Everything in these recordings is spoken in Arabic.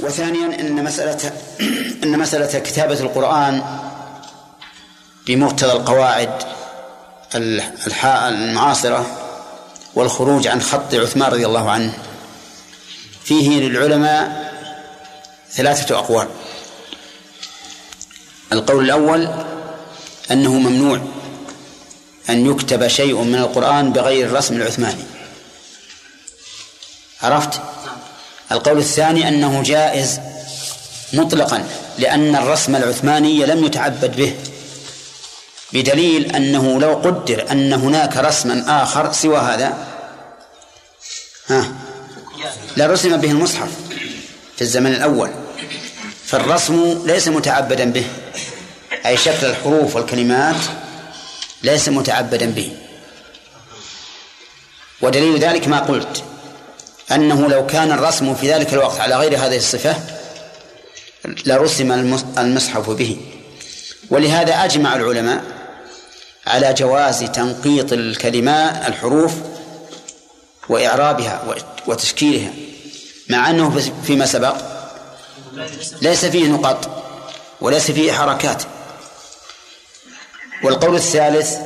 وثانيا إن مسألة إن مسألة كتابة القرآن بمقتضى القواعد المعاصرة والخروج عن خط عثمان رضي الله عنه. فيه للعلماء ثلاثة أقوال. القول الأول أنه ممنوع أن يكتب شيء من القرآن بغير الرسم العثماني. عرفت؟ القول الثاني أنه جائز مطلقا لأن الرسم العثماني لم يتعبد به بدليل أنه لو قدر أن هناك رسما آخر سوى هذا. ها لرسم به المصحف في الزمن الأول. فالرسم ليس متعبدا به أي شكل الحروف والكلمات ليس متعبدا به. ودليل ذلك ما قلت. أنه لو كان الرسم في ذلك الوقت على غير هذه الصفة لرسم المصحف به. ولهذا أجمع العلماء على جواز تنقيط الكلمات الحروف وإعرابها وتشكيلها مع أنه فيما سبق ليس فيه نقط وليس فيه حركات. والقول الثالث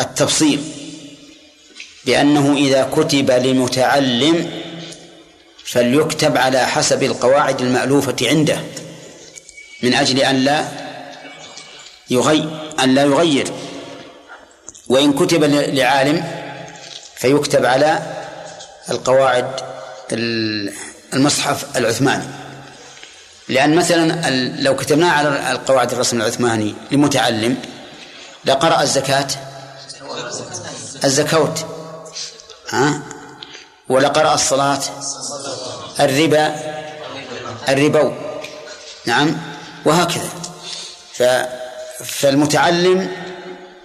التفصيل. بأنه إذا كتب لمتعلم فليكتب على حسب القواعد المألوفة عنده من أجل أن لا يغير أن لا يغير. وإن كتب لعالم فيكتب على القواعد المصحف العثماني. لأن مثلا لو كتبناه على القواعد الرسم العثماني لمتعلم لقرأ الزكاة الزكوت ها؟ ولقرأ الصلاة الربا الربو. نعم وهكذا. ف فالمتعلم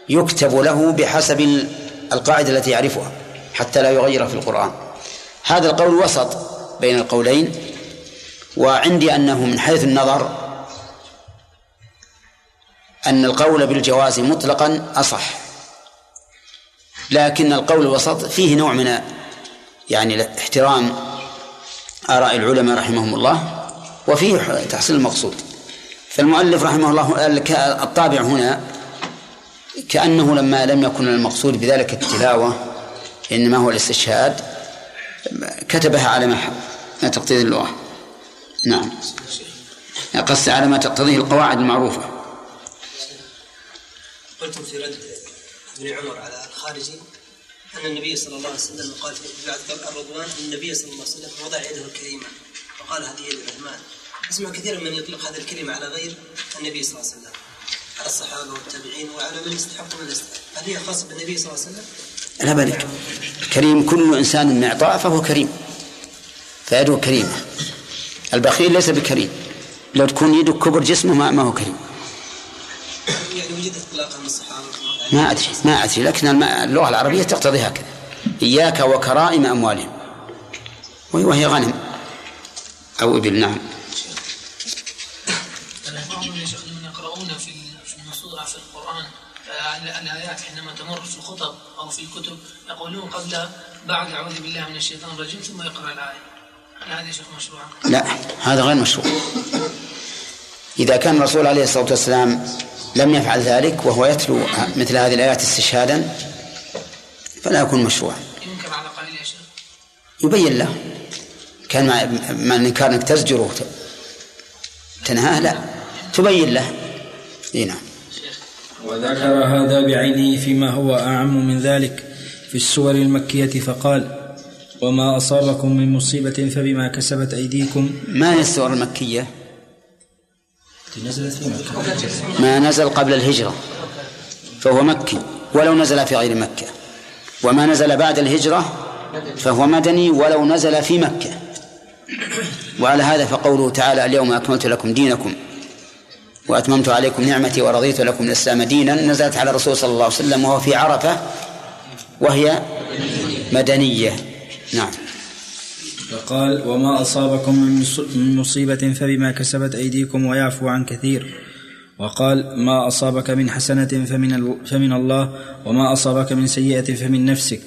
يكتب له بحسب القاعدة التي يعرفها حتى لا يغير في القرآن. هذا القول وسط بين القولين وعندي أنه من حيث النظر أن القول بالجواز مطلقا أصح. لكن القول الوسط فيه نوع من يعني احترام آراء العلماء رحمهم الله وفيه تحصيل المقصود. فالمؤلف رحمه الله الطابع هنا كأنه لما لم يكن المقصود بذلك التلاوة إنما هو الاستشهاد كتبها على ما تقتضي اللغة. نعم. قص على ما تقتضيه القواعد المعروفة. قلتم في رد. ابن عمر على الخارجي أن النبي صلى الله عليه وسلم قال في بعد الرضوان النبي صلى الله عليه وسلم وضع يده الكريمة وقال هذه يد الرحمن. أسمع كثيرا من يطلق هذه الكلمة على غير النبي صلى الله عليه وسلم على الصحابة والتابعين وعلى من يستحق من يستحق. هل هي خاصة بالنبي صلى الله عليه وسلم؟ لا بالك كريم كل إنسان من إعطاء فهو كريم فيده كريمة. البخيل ليس بكريم لو تكون يده كبر جسمه ما هو كريم. ما أدري ما أدري لكن اللغة العربية تقتضي هكذا. إياك وكرائم أموالهم. وهي غنم. أو إبل نعم في في القرآن الآيات حينما تمر في الخطب أو في الكتب يقولون قبل بعد أعوذ بالله من الشيطان الرجيم ثم يقرأ الآية. هل هذا شيخ مشروع؟ لا هذا غير مشروع. إذا كان الرسول عليه الصلاة والسلام لم يفعل ذلك وهو يتلو مثل هذه الآيات استشهادا فلا يكون مشروعا ينكر على قائل يا شيخ. يبين له. كان مع الإنكار أنك تزجره تنهاه لا. تبين له. إي نعم. وذكر هذا بعينه فيما هو أعم من ذلك في السور المكية فقال وما أصابكم من مصيبة فبما كسبت أيديكم. ما هي السور المكية؟ ما نزل قبل الهجرة فهو مكي ولو نزل في غير مكة. وما نزل بعد الهجرة فهو مدني ولو نزل في مكة. وعلى هذا فقوله تعالى اليوم أكملت لكم دينكم وأتممت عليكم نعمتي ورضيت لكم الإسلام دينا. نزلت على الرسول صلى الله عليه وسلم وهو في عرفة وهي مدنية. نعم. فقال وما أصابكم من مصيبة فبما كسبت أيديكم ويعفو عن كثير. وقال ما أصابك من حسنة فمن, فمن الله وما أصابك من سيئة فمن نفسك.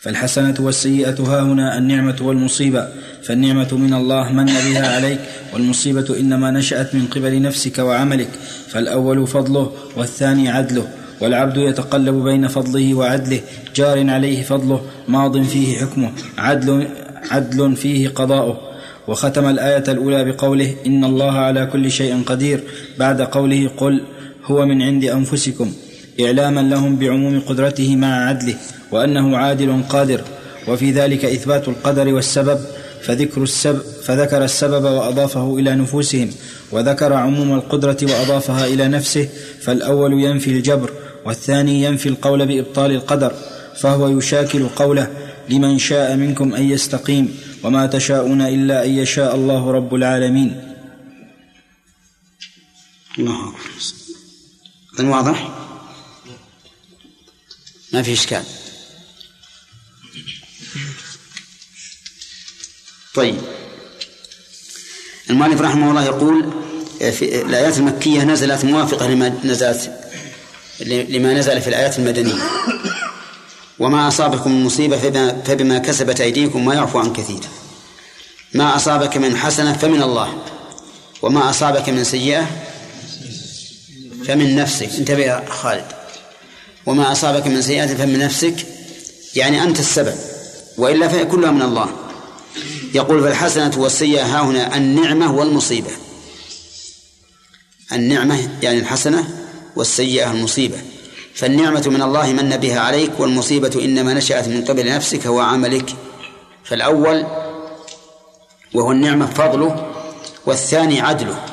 فالحسنة والسيئة ها هنا النعمة والمصيبة فالنعمة من الله من بها عليك والمصيبة إنما نشأت من قبل نفسك وعملك فالأول فضله والثاني عدله والعبد يتقلب بين فضله وعدله جار عليه فضله ماض فيه حكمه عدل عدل فيه قضاؤه. وختم الآية الأولى بقوله إن الله على كل شيء قدير بعد قوله قل هو من عند أنفسكم إعلاما لهم بعموم قدرته مع عدله وأنه عادل قادر. وفي ذلك إثبات القدر والسبب فذكر السبب فذكر السبب وأضافه إلى نفوسهم وذكر عموم القدرة وأضافها إلى نفسه فالأول ينفي الجبر والثاني ينفي القول بإبطال القدر فهو يشاكل قوله لمن شاء منكم أن يستقيم وما تشاءون إلا أن يشاء الله رب العالمين. الله أكبر. واضح؟ ما في إشكال. طيب. المؤلف رحمه الله يقول في الآيات المكية نزلت موافقة لما نزلت لما نزل في الآيات المدنية. وما أصابكم من مصيبة فبما, كسبت أيديكم ما يعفو عن كثير. ما أصابك من حسنة فمن الله وما أصابك من سيئة فمن نفسك. انتبه يا خالد. وما أصابك من سيئة فمن نفسك يعني أنت السبب وإلا فهي كلها من الله. يقول فالحسنة والسيئة ها هنا النعمة والمصيبة. النعمة يعني الحسنة والسيئة المصيبة. فالنعمة من الله من بها عليك والمصيبة إنما نشأت من قبل نفسك وعملك فالأول وهو النعمة فضله والثاني عدله.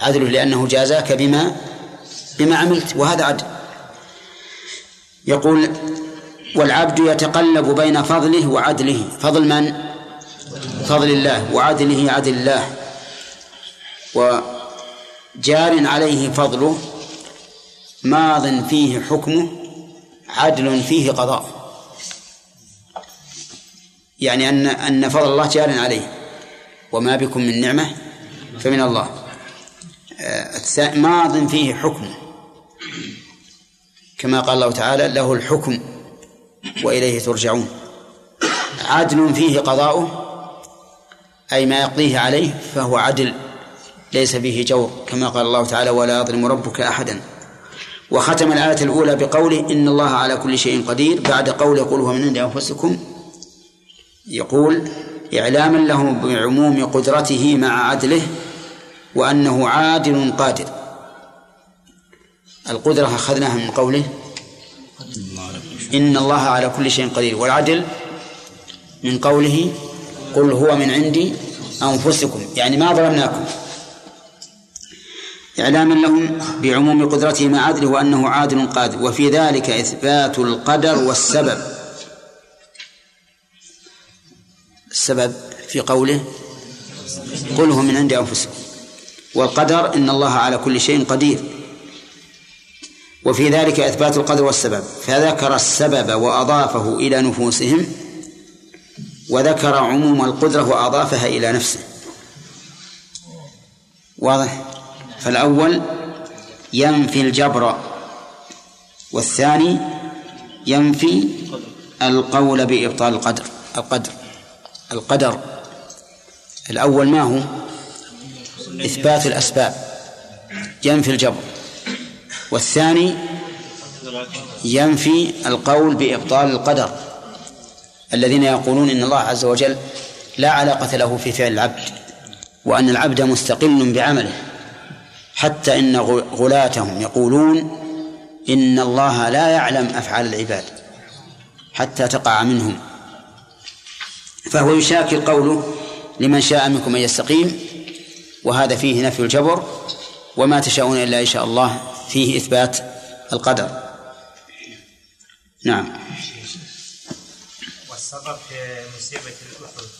عدله لأنه جازاك بما بما عملت وهذا عدل. يقول والعبد يتقلب بين فضله وعدله. فضل من؟ فضل الله. وعدله عدل الله. وجار عليه فضله. ماض فيه حكمه عدل فيه قضاء. يعني أن أن فضل الله جار عليه. وما بكم من نعمة فمن الله. آه، ماض فيه حكمه كما قال الله تعالى له الحكم وإليه ترجعون. عدل فيه قضاؤه أي ما يقضيه عليه فهو عدل ليس فيه جور كما قال الله تعالى ولا يظلم ربك أحدا. وختم الآية الأولى بقوله إن الله على كل شيء قدير بعد قوله يقول هو من عند أنفسكم يقول إعلاما له بعموم قدرته مع عدله وأنه عادل قادر. القدرة أخذناها من قوله إن الله على كل شيء قدير. والعدل من قوله قل هو من عندي أنفسكم. يعني ما ظلمناكم. إعلاما لهم بعموم قدرته مع عدله وأنه عادل قادر وفي ذلك إثبات القدر والسبب. السبب في قوله قل هو من عند أنفسكم. والقدر إن الله على كل شيء قدير. وفي ذلك إثبات القدر والسبب. فذكر السبب وأضافه إلى نفوسهم وذكر عموم القدرة وأضافها إلى نفسه. واضح؟ فالأول ينفي الجبر والثاني ينفي القول بإبطال القدر القدر القدر. الأول ما هو؟ إثبات الأسباب. ينفي الجبر. والثاني ينفي القول بإبطال القدر. الذين يقولون إن الله عز وجل لا علاقة له في فعل العبد وأن العبد مستقل بعمله. حتى إن غلاتهم يقولون إن الله لا يعلم أفعال العباد حتى تقع منهم. فهو يشاكل قوله لمن شاء منكم أن يستقيم وهذا فيه نفي الجبر وما تشاءون إلا إن شاء الله فيه إثبات القدر. نعم. والسبب في مصيبة الأحد.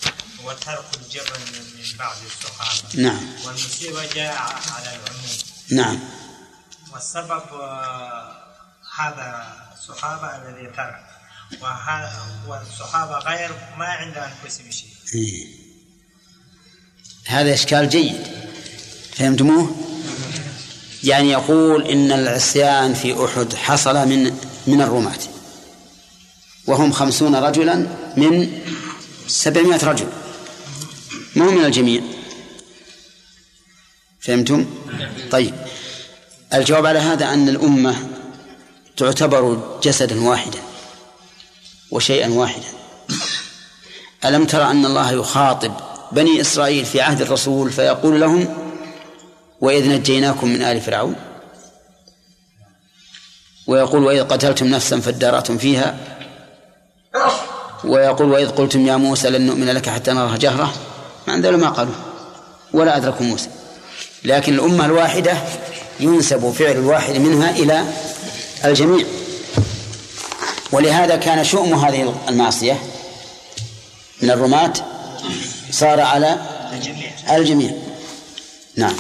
هو ترك الجبل من بعض الصحابة نعم. والمصيبة جاء على العموم. نعم. والسبب آه، هذا الصحابة الذي ترك. والصحابة غير ما عند أنفسهم شيء. إيه. هذا إشكال جيد. فهمتموه؟ يعني يقول إن العصيان في أحد حصل من من الرماة. وهم خمسون رجلا من سبعمائة رجل. ما هو من الجميع؟ فهمتم؟ طيب. الجواب على هذا أن الأمة تعتبر جسدا واحدا وشيئا واحدا. ألم ترى أن الله يخاطب بني إسرائيل في عهد الرسول فيقول لهم وإذ نجيناكم من آل فرعون ويقول وإذ قتلتم نفسا فادارأتم فيها ويقول وإذ قلتم يا موسى لن نؤمن لك حتى نرى جهرة ما عندنا ما قالوا ولا أدركوا موسى. لكن الأمة الواحدة ينسب فعل الواحد منها إلى الجميع. ولهذا كان شؤم هذه المعصية من الرماة صار على الجميع. نعم.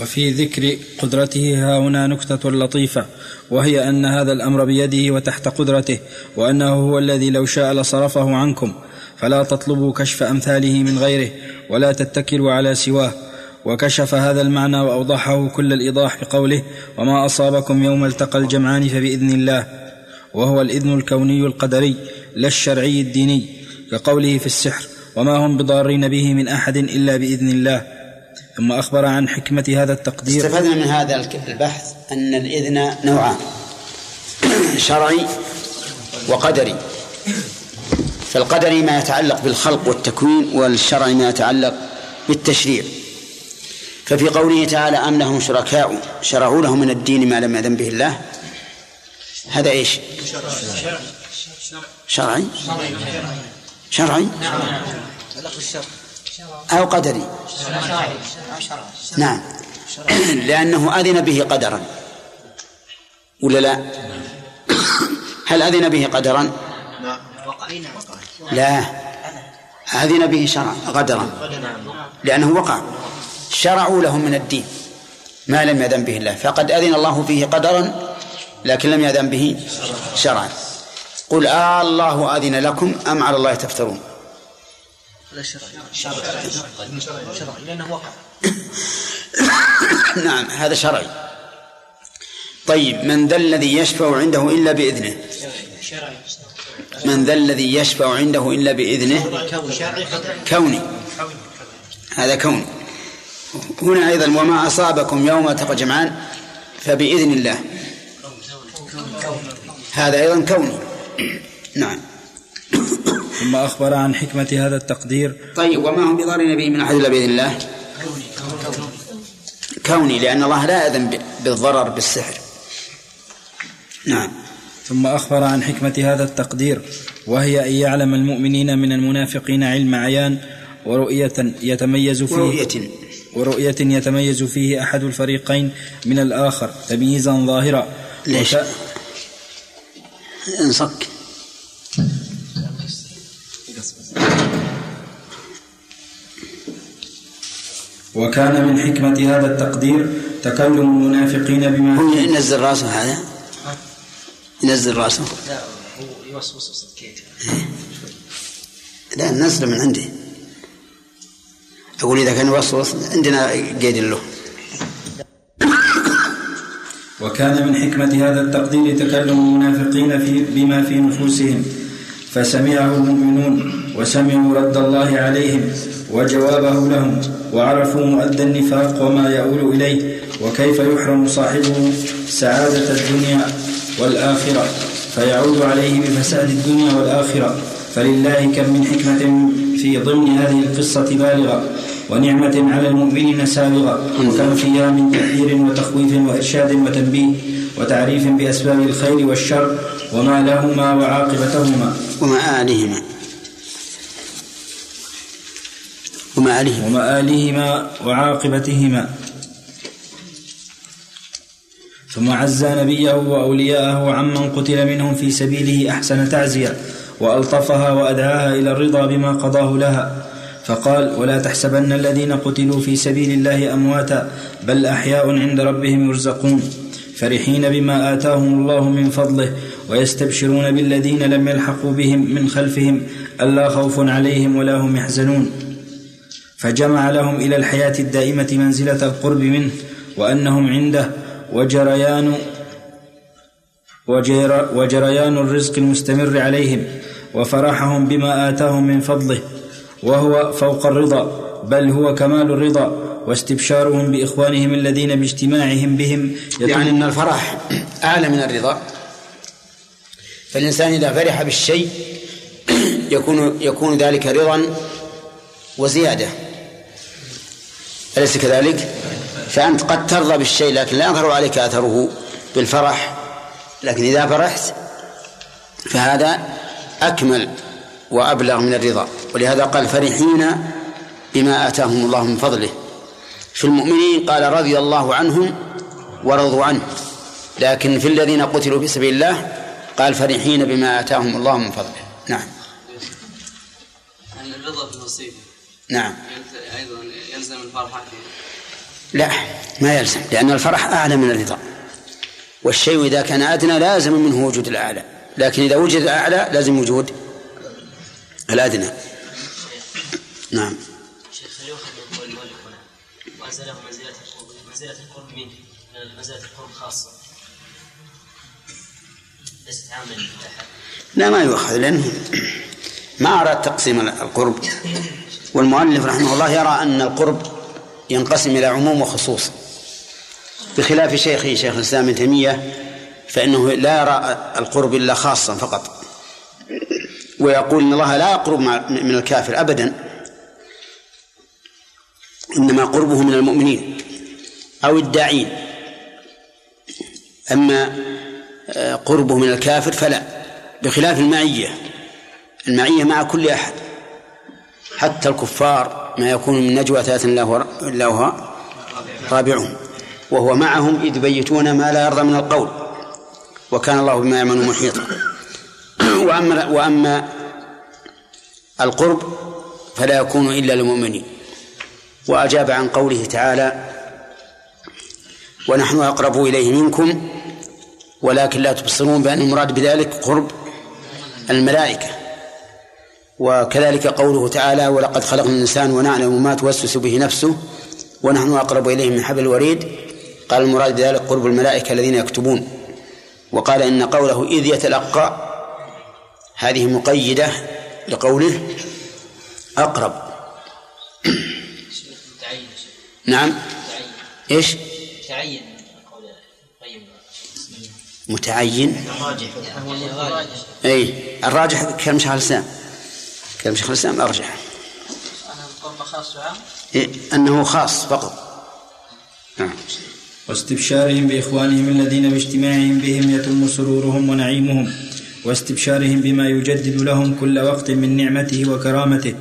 وفي ذكر قدرته ها هنا نكتة لطيفة وهي أن هذا الأمر بيده وتحت قدرته وأنه هو الذي لو شاء لصرفه عنكم. فلا تطلبوا كشف أمثاله من غيره ولا تتكلوا على سواه. وكشف هذا المعنى وأوضحه كل الإيضاح بقوله وما أصابكم يوم التقى الجمعان فبإذن الله. وهو الإذن الكوني القدري لا الشرعي الديني كقوله في السحر وما هم بضارين به من أحد إلا بإذن الله. ثم أخبر عن حكمة هذا التقدير. استفدنا من هذا البحث أن الإذن نوعان شرعي وقدري. فالقدري ما يتعلق بالخلق والتكوين والشرعي ما يتعلق بالتشريع. ففي قوله تعالى أم لهم شركاء شرعوا لهم من الدين ما لم يأذن به الله. هذا إيش؟ شرعي؟ شرعي؟ أو قدري؟ نعم. لأنه أذن به قدرا. ولا لا؟ هل أذن به قدرا؟ لا. أذن به شرعا قدرا لأنه وقع. شرعوا لهم من الدين ما لم يأذن به الله. فقد أذن الله فيه قدرا لكن لم يأذن به شرعا. قل آه الله أذن لكم أم على الله تفترون؟ شرعي شرعي لأنه وقع. نعم هذا شرعي. طيب من ذا الذي يشفع عنده إلا بإذنه؟ من ذا الذي يشفع عنده إلا بإذنه؟ كوني. هذا كوني. هنا أيضا وما أصابكم يوم التقى جمعان فبإذن الله. هذا أيضا كوني. نعم. ثم أخبر عن حكمة هذا التقدير. طيب وما هم بضارين به من أحد إلا بإذن الله؟ كوني لأن الله لا يأذن بالضرر بالسحر. نعم. ثم أخبر عن حكمة هذا التقدير وهي أن يعلم المؤمنين من المنافقين علم عيان ورؤية يتميز فيه ورؤية. ورؤية يتميز فيه أحد الفريقين من الآخر تمييزا ظاهرا. ليش؟ وك... انصك. وكان من حكمة هذا التقدير تكلم المنافقين بما هو ينزل راسه هذا؟ ينزل رأسه. لا هو يوسوس كيف لا نزل من عندي. أقول إذا كان يوسوس عندنا قيد له. وكان من حكمة هذا التقدير تكلم المنافقين في بما في نفوسهم. فسمعه المؤمنون وسمعوا رد الله عليهم وجوابه لهم وعرفوا مؤدى النفاق وما يؤول إليه وكيف يحرم صاحبه سعادة الدنيا. والآخرة فيعود عليه بفساد الدنيا والآخرة. فلله كم من حكمة في ضمن هذه القصة بالغة ونعمة على المؤمنين سابغة. وكم فيها من تحذير وتخويف وإرشاد وتنبيه وتعريف بأسباب الخير والشر وما لهما وعاقبتهما. ومآلهما ومآلهما ومآلهما وعاقبتهما. ثم عزى نبيه وأولياءه عمن قتل منهم في سبيله أحسن تعزية وألطفها وأدعاها إلى الرضا بما قضاه لها. فقال ولا تحسبن الذين قتلوا في سبيل الله أمواتا بل أحياء عند ربهم يرزقون. فرحين بما آتاهم الله من فضله ويستبشرون بالذين لم يلحقوا بهم من خلفهم ألا خوف عليهم ولا هم يحزنون. فجمع لهم إلى الحياة الدائمة منزلة القرب منه وأنهم عنده وجريان وجر وجريان الرزق المستمر عليهم وفرحهم بما آتاهم من فضله وهو فوق الرضا بل هو كمال الرضا واستبشارهم بإخوانهم الذين باجتماعهم بهم. يعني أن الفرح أعلى من الرضا. فالإنسان إذا فرح بالشيء يكون يكون ذلك رضا وزيادة. أليس كذلك؟ فأنت قد ترضى بالشيء لكن لا يظهر عليك أثره بالفرح. لكن إذا فرحت فهذا أكمل وأبلغ من الرضا. ولهذا قال فرحين بما آتاهم الله من فضله. في المؤمنين قال رضي الله عنهم ورضوا عنه. لكن في الذين قتلوا في سبيل الله قال فرحين بما آتاهم الله من فضله. نعم. الرضا بالنصيب نعم. أيضا يلزم الفرحة لا ما يلزم لأن الفرح أعلى من الرضا. والشيء إذا كان أدنى لازم منه وجود الأعلى لكن إذا وجد الأعلى لازم وجود الأدنى. نعم. شيخ هل يؤخذ من قول المؤلف هنا وأنزله منزلة القرب منزلة القرب منه منزلة القرب خاصة. ليست عامة لا ما يؤخذ لأنه ما أراد تقسيم القرب. والمؤلف رحمه الله يرى أن القرب ينقسم إلى عموم وخصوص. بخلاف شيخه شيخ الإسلام ابن تيمية فإنه لا يرى القرب إلا خاصا فقط. ويقول إن الله لا يقرب من الكافر أبدا إنما قربه من المؤمنين أو الداعين. أما آه، قربه من الكافر فلا بخلاف المعية. المعية مع كل أحد حتى الكفار ما يكون من نجوى ثلاث إلا هو رابعهم وهو معهم إذ يبيتون ما لا يرضى من القول وكان الله بما يعملون محيطا. وأما وأما القرب فلا يكون إلا للمؤمنين. وأجاب عن قوله تعالى ونحن أقرب إليه منكم ولكن لا تبصرون بأن المراد بذلك قرب الملائكة. وكذلك قوله تعالى ولقد خلقنا الإنسان ونعلم ما توسوس به نفسه ونحن أقرب إليه من حبل الوريد. قال المراد بذلك قرب الملائكة الذين يكتبون. وقال إن قوله إذ يتلقى هذه مقيدة لقوله أقرب. نعم. إيش؟ تعين متعين. إي. الراجح كلام شيخ الإسلام. كلام شيخ الإسلام ارجح إيه أنه خاص فقط. نعم. واستبشارهم بإخوانهم الذين باجتماعهم بهم يتم سرورهم ونعيمهم واستبشارهم بما يجدد لهم كل وقت من نعمته وكرامته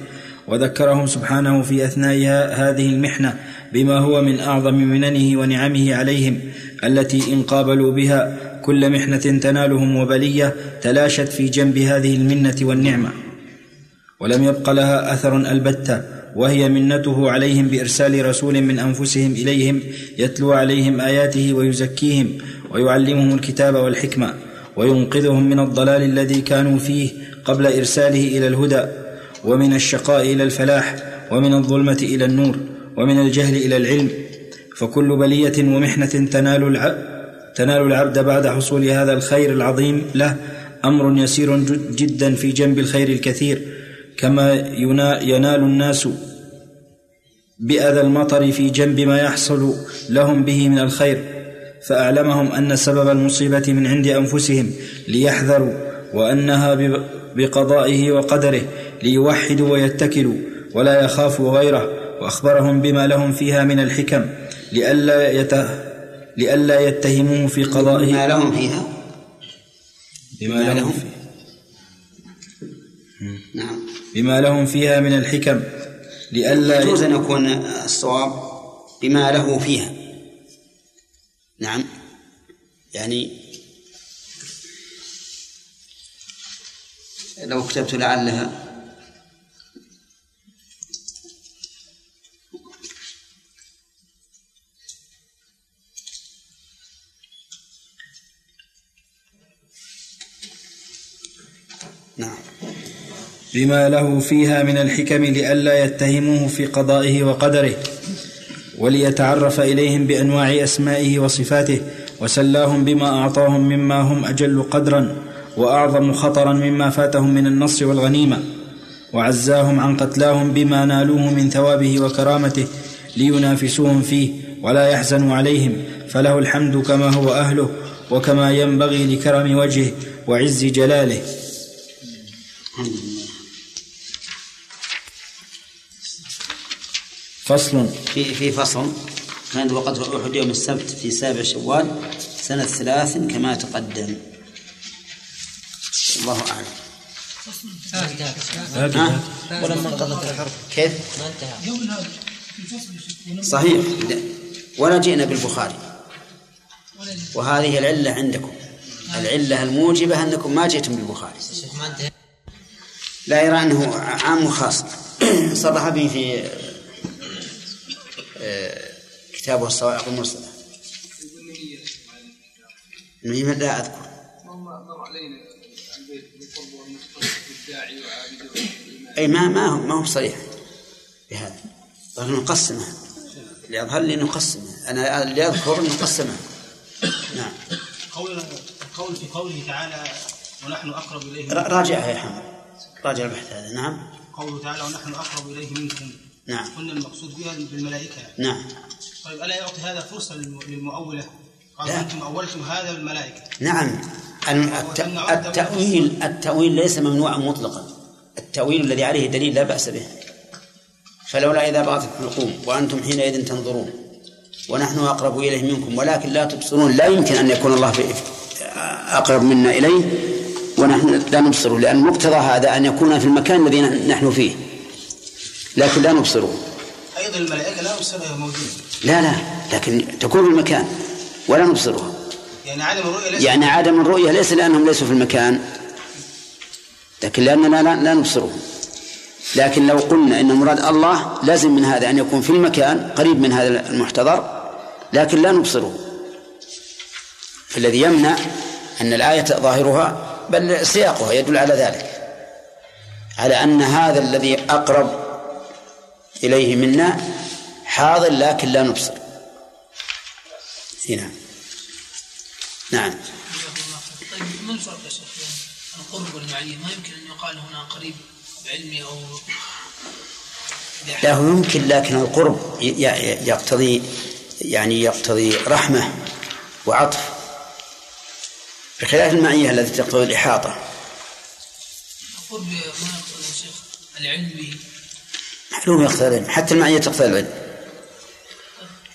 وذكرهم سبحانه في أثناء هذه المحنة بما هو من أعظم مننه ونعمه عليهم التي إن قابلوا بها كل محنة تنالهم وبلية تلاشت في جنب هذه المنة والنعمة. ولم يبق لها أثر البتة وهي منته عليهم بإرسال رسول من أنفسهم إليهم يتلو عليهم آياته ويزكيهم ويعلمهم الكتاب والحكمة وينقذهم من الضلال الذي كانوا فيه قبل إرساله إلى الهدى ومن الشقاء إلى الفلاح ومن الظلمة إلى النور ومن الجهل إلى العلم. فكل بلية ومحنة تنال العبد تنال العبد بعد حصول هذا الخير العظيم له أمر يسير جدا في جنب الخير الكثير. كما ينال الناس بأذى المطر في جنب ما يحصل لهم به من الخير فأعلمهم أن سبب المصيبة من عند أنفسهم ليحذروا وأنها بقضائه وقدره ليوحدوا ويتكلوا ولا يخافوا غيره وأخبرهم بما لهم فيها من الحكم لئلا يت... لئلا يتهموه في قضائه. بما لهم فيها. بما لهم. فيها. نعم. بما لهم فيها من الحكم لئلا يجوز أن يكون الصواب بما له فيها. نعم. يعني لو كتبت لعلها بما له فيها من الحكم لئلا يتهموه في قضائه وقدره وليتعرف إليهم بأنواع أسمائه وصفاته وسلاهم بما أعطاهم مما هم أجل قدرا وأعظم خطرا مما فاتهم من النصر والغنيمة وعزاهم عن قتلاهم بما نالوه من ثوابه وكرامته لينافسوهم فيه ولا يحزنوا عليهم فله الحمد كما هو أهله وكما ينبغي لكرم وجهه وعز جلاله. فصل. في في فصل. كان وقت أحد يوم السبت في سابع شوال سنة ثلاث كما تقدم. الله أعلم. ها؟ ولما انقضت الحرب. كيف؟ ما انتهى. صحيح. لا. ولا جئنا بالبخاري. وهذه العلة عندكم. العلة الموجبة أنكم ما جئتم بالبخاري. لا يرى أنه عام وخاص صرح به في كتابه الصواعق المرسلة المهم لا أذكر؟ مر علينا أي ما ما هو ما هو صريح بهذا. ظهر نقسمه اللي أظهر لي نقسمه أنا اللي أذكر نقسمه نعم. قول القول في قوله تعالى ونحن أقرب إليه را- راجعها يا حمد. راجع البحث هذا. نعم. قوله تعالى ونحن أقرب إليه منكم. نعم. قلنا المقصود بها بالملائكة. نعم. طيب ألا يعطي هذا فرصة للم- للمؤولة؟ قال لا. أنتم اولتم هذا بالملائكه نعم. التأويل التأويل ليس ممنوعا مطلقا. التأويل الذي عليه دليل لا بأس به. فلولا إذا بغت الحلقوم وأنتم حينئذ تنظرون ونحن أقرب إليه منكم ولكن لا تبصرون لا يمكن أن يكون الله أقرب منا إليه ونحن لا نبصره لأن مقتضى هذا أن يكون في المكان الذي نحن فيه. لكن لا نبصره. أيضا الملائكة لا نبصرها موجوده لا لا لكن تكون في المكان ولا نبصرها. يعني عدم الرؤية ليس يعني عدم الرؤية ليس لأنهم ليسوا في المكان لكن لأننا لا, لا نبصرهم. لكن لو قلنا إن مراد الله لازم من هذا أن يكون في المكان قريب من هذا المحتضر لكن لا نبصره. الذي يمنع أن الآية ظاهرها بل سياقها يدل على ذلك. على أن هذا الذي أقرب إليه منا حاضر لكن لا نبصر هنا نعم. طيب ما الفرق يا شيخ القرب والمعية؟ ما يمكن أن يقال هنا قريب بعلمي أو لا هو يمكن لكن القرب يقتضي يعني يقتضي رحمة وعطف بخلاف المعية التي تقتضي الإحاطة القرب ما يقتضي يا شيخ العلم به معلوم يقتضي العلم حتى المعية تقتضي العلم.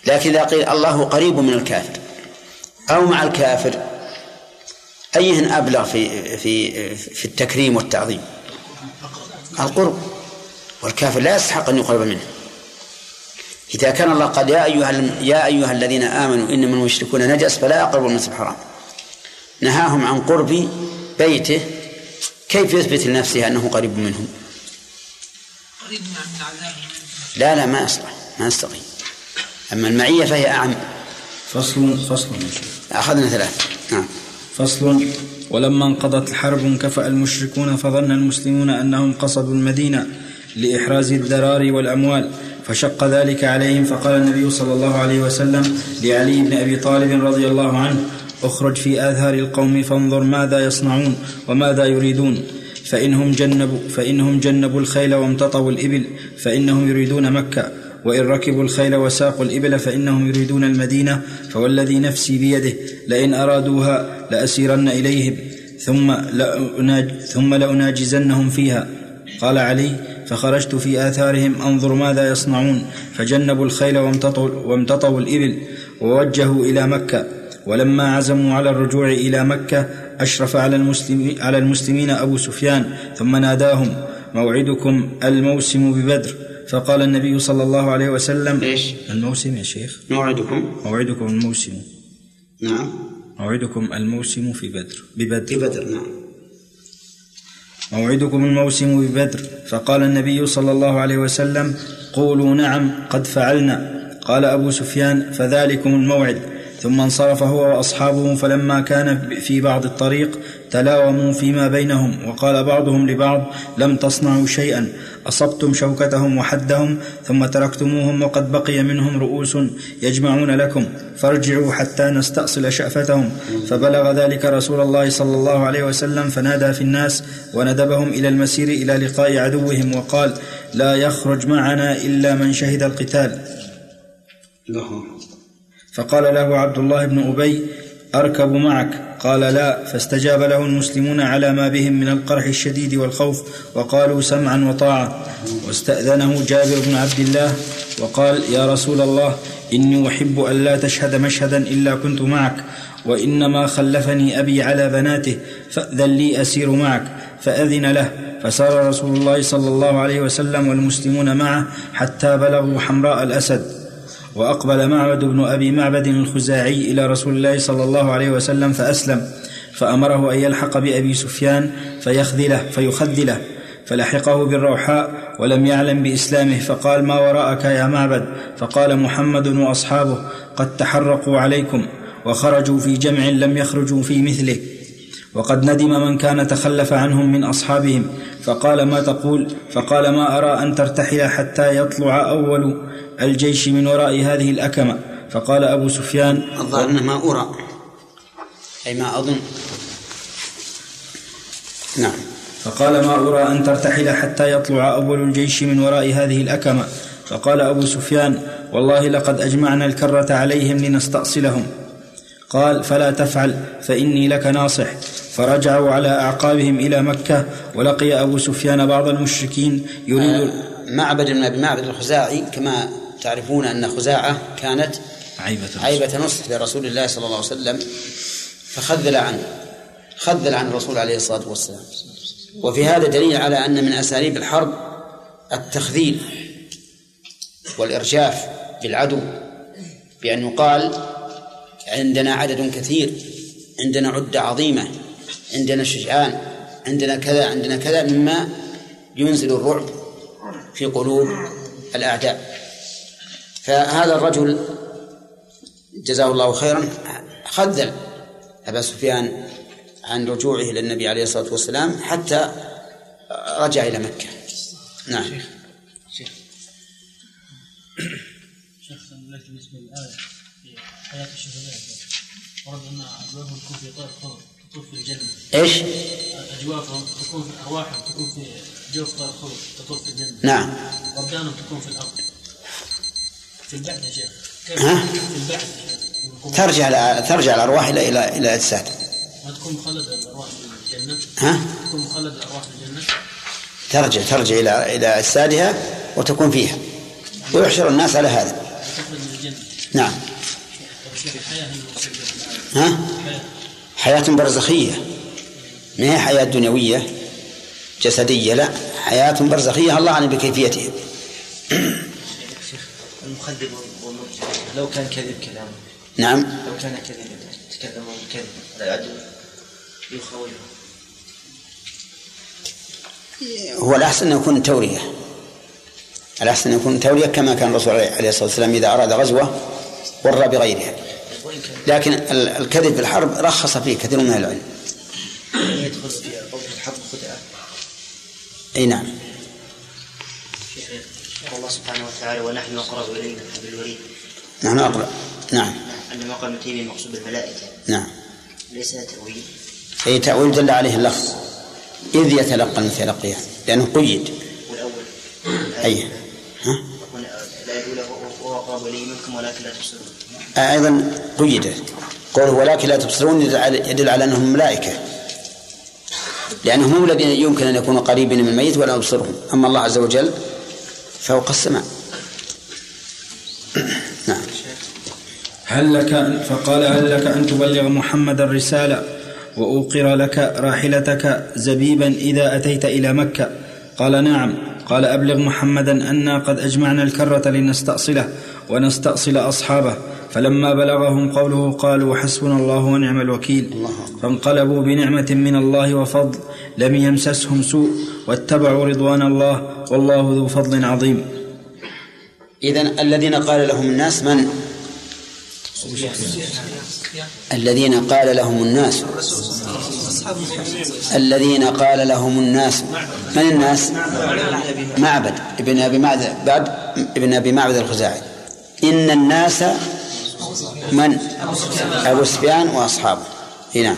لكن إذا قيل الله قريب من الكافر أو مع الكافر أيهن أبلغ في في في التكريم والتعظيم؟ القرب. والكافر لا يستحق أن يقرب منه. إذا كان الله قال يا أيها يا أيها الذين آمنوا إنما المشركون نجس فلا يقربوا المسجد الحرام. نهاهم عن قرب بيته كيف يثبت لنفسه أنه قريب منهم؟ قريب من لا لا ما يصلح ما يستقيم أما المعية فهي أعم. فصل فصل. يا شيخ أخذنا ثلاث نعم. فصل. ولما انقضت الحرب انكفأ المشركون فظن المسلمون أنهم قصدوا المدينة لإحراز الذرار والأموال فشق ذلك عليهم فقال النبي صلى الله عليه وسلم لعلي بن أبي طالب رضي الله عنه اخرج في آثار القوم فانظر ماذا يصنعون وماذا يريدون. فإنهم جنبوا فإنهم جنبوا الخيل وامتطوا الإبل فإنهم يريدون مكة. وإن ركبوا الخيل وساقوا الإبل فإنهم يريدون المدينة. فوالذي نفسي بيده لئن أرادوها لأسيرن إليهم. ثم لأناج ثم لأناجزنهم فيها. قال علي فخرجت في آثارهم أنظر ماذا يصنعون. فجنبوا الخيل وامتطوا, وامتطوا الإبل ووجهوا إلى مكة. ولما عزموا على الرجوع إلى مكة أشرف على المسلمين, على المسلمين أبو سفيان ثم ناداهم موعدكم الموسم ببدر. فقال النبي صلى الله عليه وسلم إيش؟ الموسم يا شيخ. موعدكم؟ موعدكم الموسم. نعم. موعدكم الموسم في بدر. ببدر. في بدر نعم. موعدكم الموسم ببدر. فقال النبي صلى الله عليه وسلم قولوا نعم قد فعلنا. قال أبو سفيان فذلكم الموعد. ثم انصرف هو وأصحابه فلما كان في بعض الطريق تلاوموا فيما بينهم وقال بعضهم لبعض لم تصنعوا شيئا أصبتم شوكتهم وحدهم ثم تركتموهم وقد بقي منهم رؤوس يجمعون لكم فارجعوا حتى نستأصل شأفتهم. فبلغ ذلك رسول الله صلى الله عليه وسلم فنادى في الناس وندبهم إلى المسير إلى لقاء عدوهم وقال لا يخرج معنا إلا من شهد القتال. فقال له عبد الله بن أبي أركب معك. قال لا فاستجاب له المسلمون على ما بهم من القرح الشديد والخوف وقالوا سمعا وطاعة واستأذنه جابر بن عبد الله وقال يا رسول الله إني أحب أن لا تشهد مشهدا إلا كنت معك وإنما خلفني أبي على بناته فأذن لي أسير معك. فأذن له فسار رسول الله صلى الله عليه وسلم والمسلمون معه حتى بلغوا حمراء الأسد. وأقبل معبد بن أبي معبد الخزاعي إلى رسول الله صلى الله عليه وسلم فأسلم فأمره أن يلحق بأبي سفيان فيخذله فيخذله فلحقه بالروحاء ولم يعلم بإسلامه فقال ما وراءك يا معبد؟ فقال محمد وأصحابه قد تحرقوا عليكم وخرجوا في جمع لم يخرجوا في مثله. وقد ندم من كان تخلف عنهم من أصحابهم. فقال ما تقول؟ فقال ما أرى أن ترتحل حتى يطلع أول الجيش من وراء هذه الأكمة. فقال أبو سفيان الظاهر ما أرى. أي ما أظن. نعم. فقال ما أرى أن ترتحل حتى يطلع أول الجيش من وراء هذه الأكمة. فقال أبو سفيان والله لقد أجمعنا الكرة عليهم لنستأصلهم. قال فلا تفعل فإني لك ناصح. فرجعوا على أعقابهم إلى مكة ولقي أبو سفيان بعض المشركين يريد معبد بن أبي معبد الخزاعي كما تعرفون أن خزاعة كانت عيبة نصر, عيبة نصر لرسول الله صلى الله عليه وسلم فخذل عنه خذل عن الرسول عليه الصلاة والسلام. وفي هذا دليل على أن من أساليب الحرب التخذيل والإرجاف بالعدو بأن يقال عندنا عدد كثير عندنا عدة عظيمة عندنا شجعان عندنا كذا عندنا كذا مما ينزل الرعب في قلوب الأعداء. فهذا الرجل جزاه الله خيرا خذل أبا سفيان عن رجوعه إلى النبي عليه الصلاة والسلام حتى رجع إلى مكة. نعم. شيخ شيخ. شيخ بالنسبة للآية حياة ورد أن تكون في في الجنة. إيش؟ أجوافهم تكون في أرواحهم تكون في جوف خضر تطوف في الجنة. نعم. وأبدانهم تكون في الأرض. في البعث يا شيخ. ها؟ في البعث ترجع ترجع الأرواح إلى إلى إلى الاجساد ما تكون مخلده الأرواح في الجنة؟ ها؟ تكون مخلده الأرواح في الجنة؟ ترجع ترجع إلى إلى أجسادها وتكون فيها. ويحشر الناس على هذا. تخرج من الجنة. نعم. ها؟ حياة برزخية. ما هي حياة دنيوية؟ جسدية لا. حياة برزخية. الله أعلم بكيفيتها. المخذب والمرجع لو كان كذب كلامه. نعم. لو كان كذبا تكلم بالكذب على العدو يخوفه هو الأحسن أن يكون تورية الأحسن أن يكون تورية كما كان الرسول عليه الصلاة والسلام إذا أراد غزوة ورى بغيرها. لكن الكذب في الحرب رخص فيه كثير من العلم. يدخل في الحرب خدعة أي نعم. الله سبحانه وتعالى ونحن أقرب إليه من حبل الوريد. نحن أقرب. نعم. أن قال ابن تيمية المقصود بالملائكة. نعم. ليس تأويل. أي تأويل دل عليه اللفظ. إذ يتلقى المتلقيان لأنه قيد. والأول. أي. ها؟ لا يقول وهو أقرب إليه منكم ولكن لا تبصرون. أيضا قيد قوله ولكن لا تبصرون يدل على أنهم ملائكة. لأنهم هم الذين يمكن أن يكونوا قريبين من الميت ولا نبصرهم أما الله عز وجل فوق السماء. نعم. هل لك أن فقال هل لك أن تبلغ محمد الرسالة وأوقر لك راحلتك زبيبا إذا أتيت إلى مكة؟ قال نعم. قال أبلغ محمدا أنا قد أجمعنا الكرة لنستأصله ونستأصل أصحابه. فلما بلغهم قوله قالوا حسبنا الله ونعم الوكيل فانقلبوا بنعمة من الله وفضل لم يمسسهم سوء واتبعوا رضوان الله والله ذو فضل عظيم. إذن الذين قال لهم الناس من؟ الذين قال لهم الناس. الذين قال لهم الناس. من الناس؟ معبد. ابن أبي معبد. بعد ابن أبي معبد الخزاعي. إن الناس من؟ أبو سفيان وأصحابه. هنا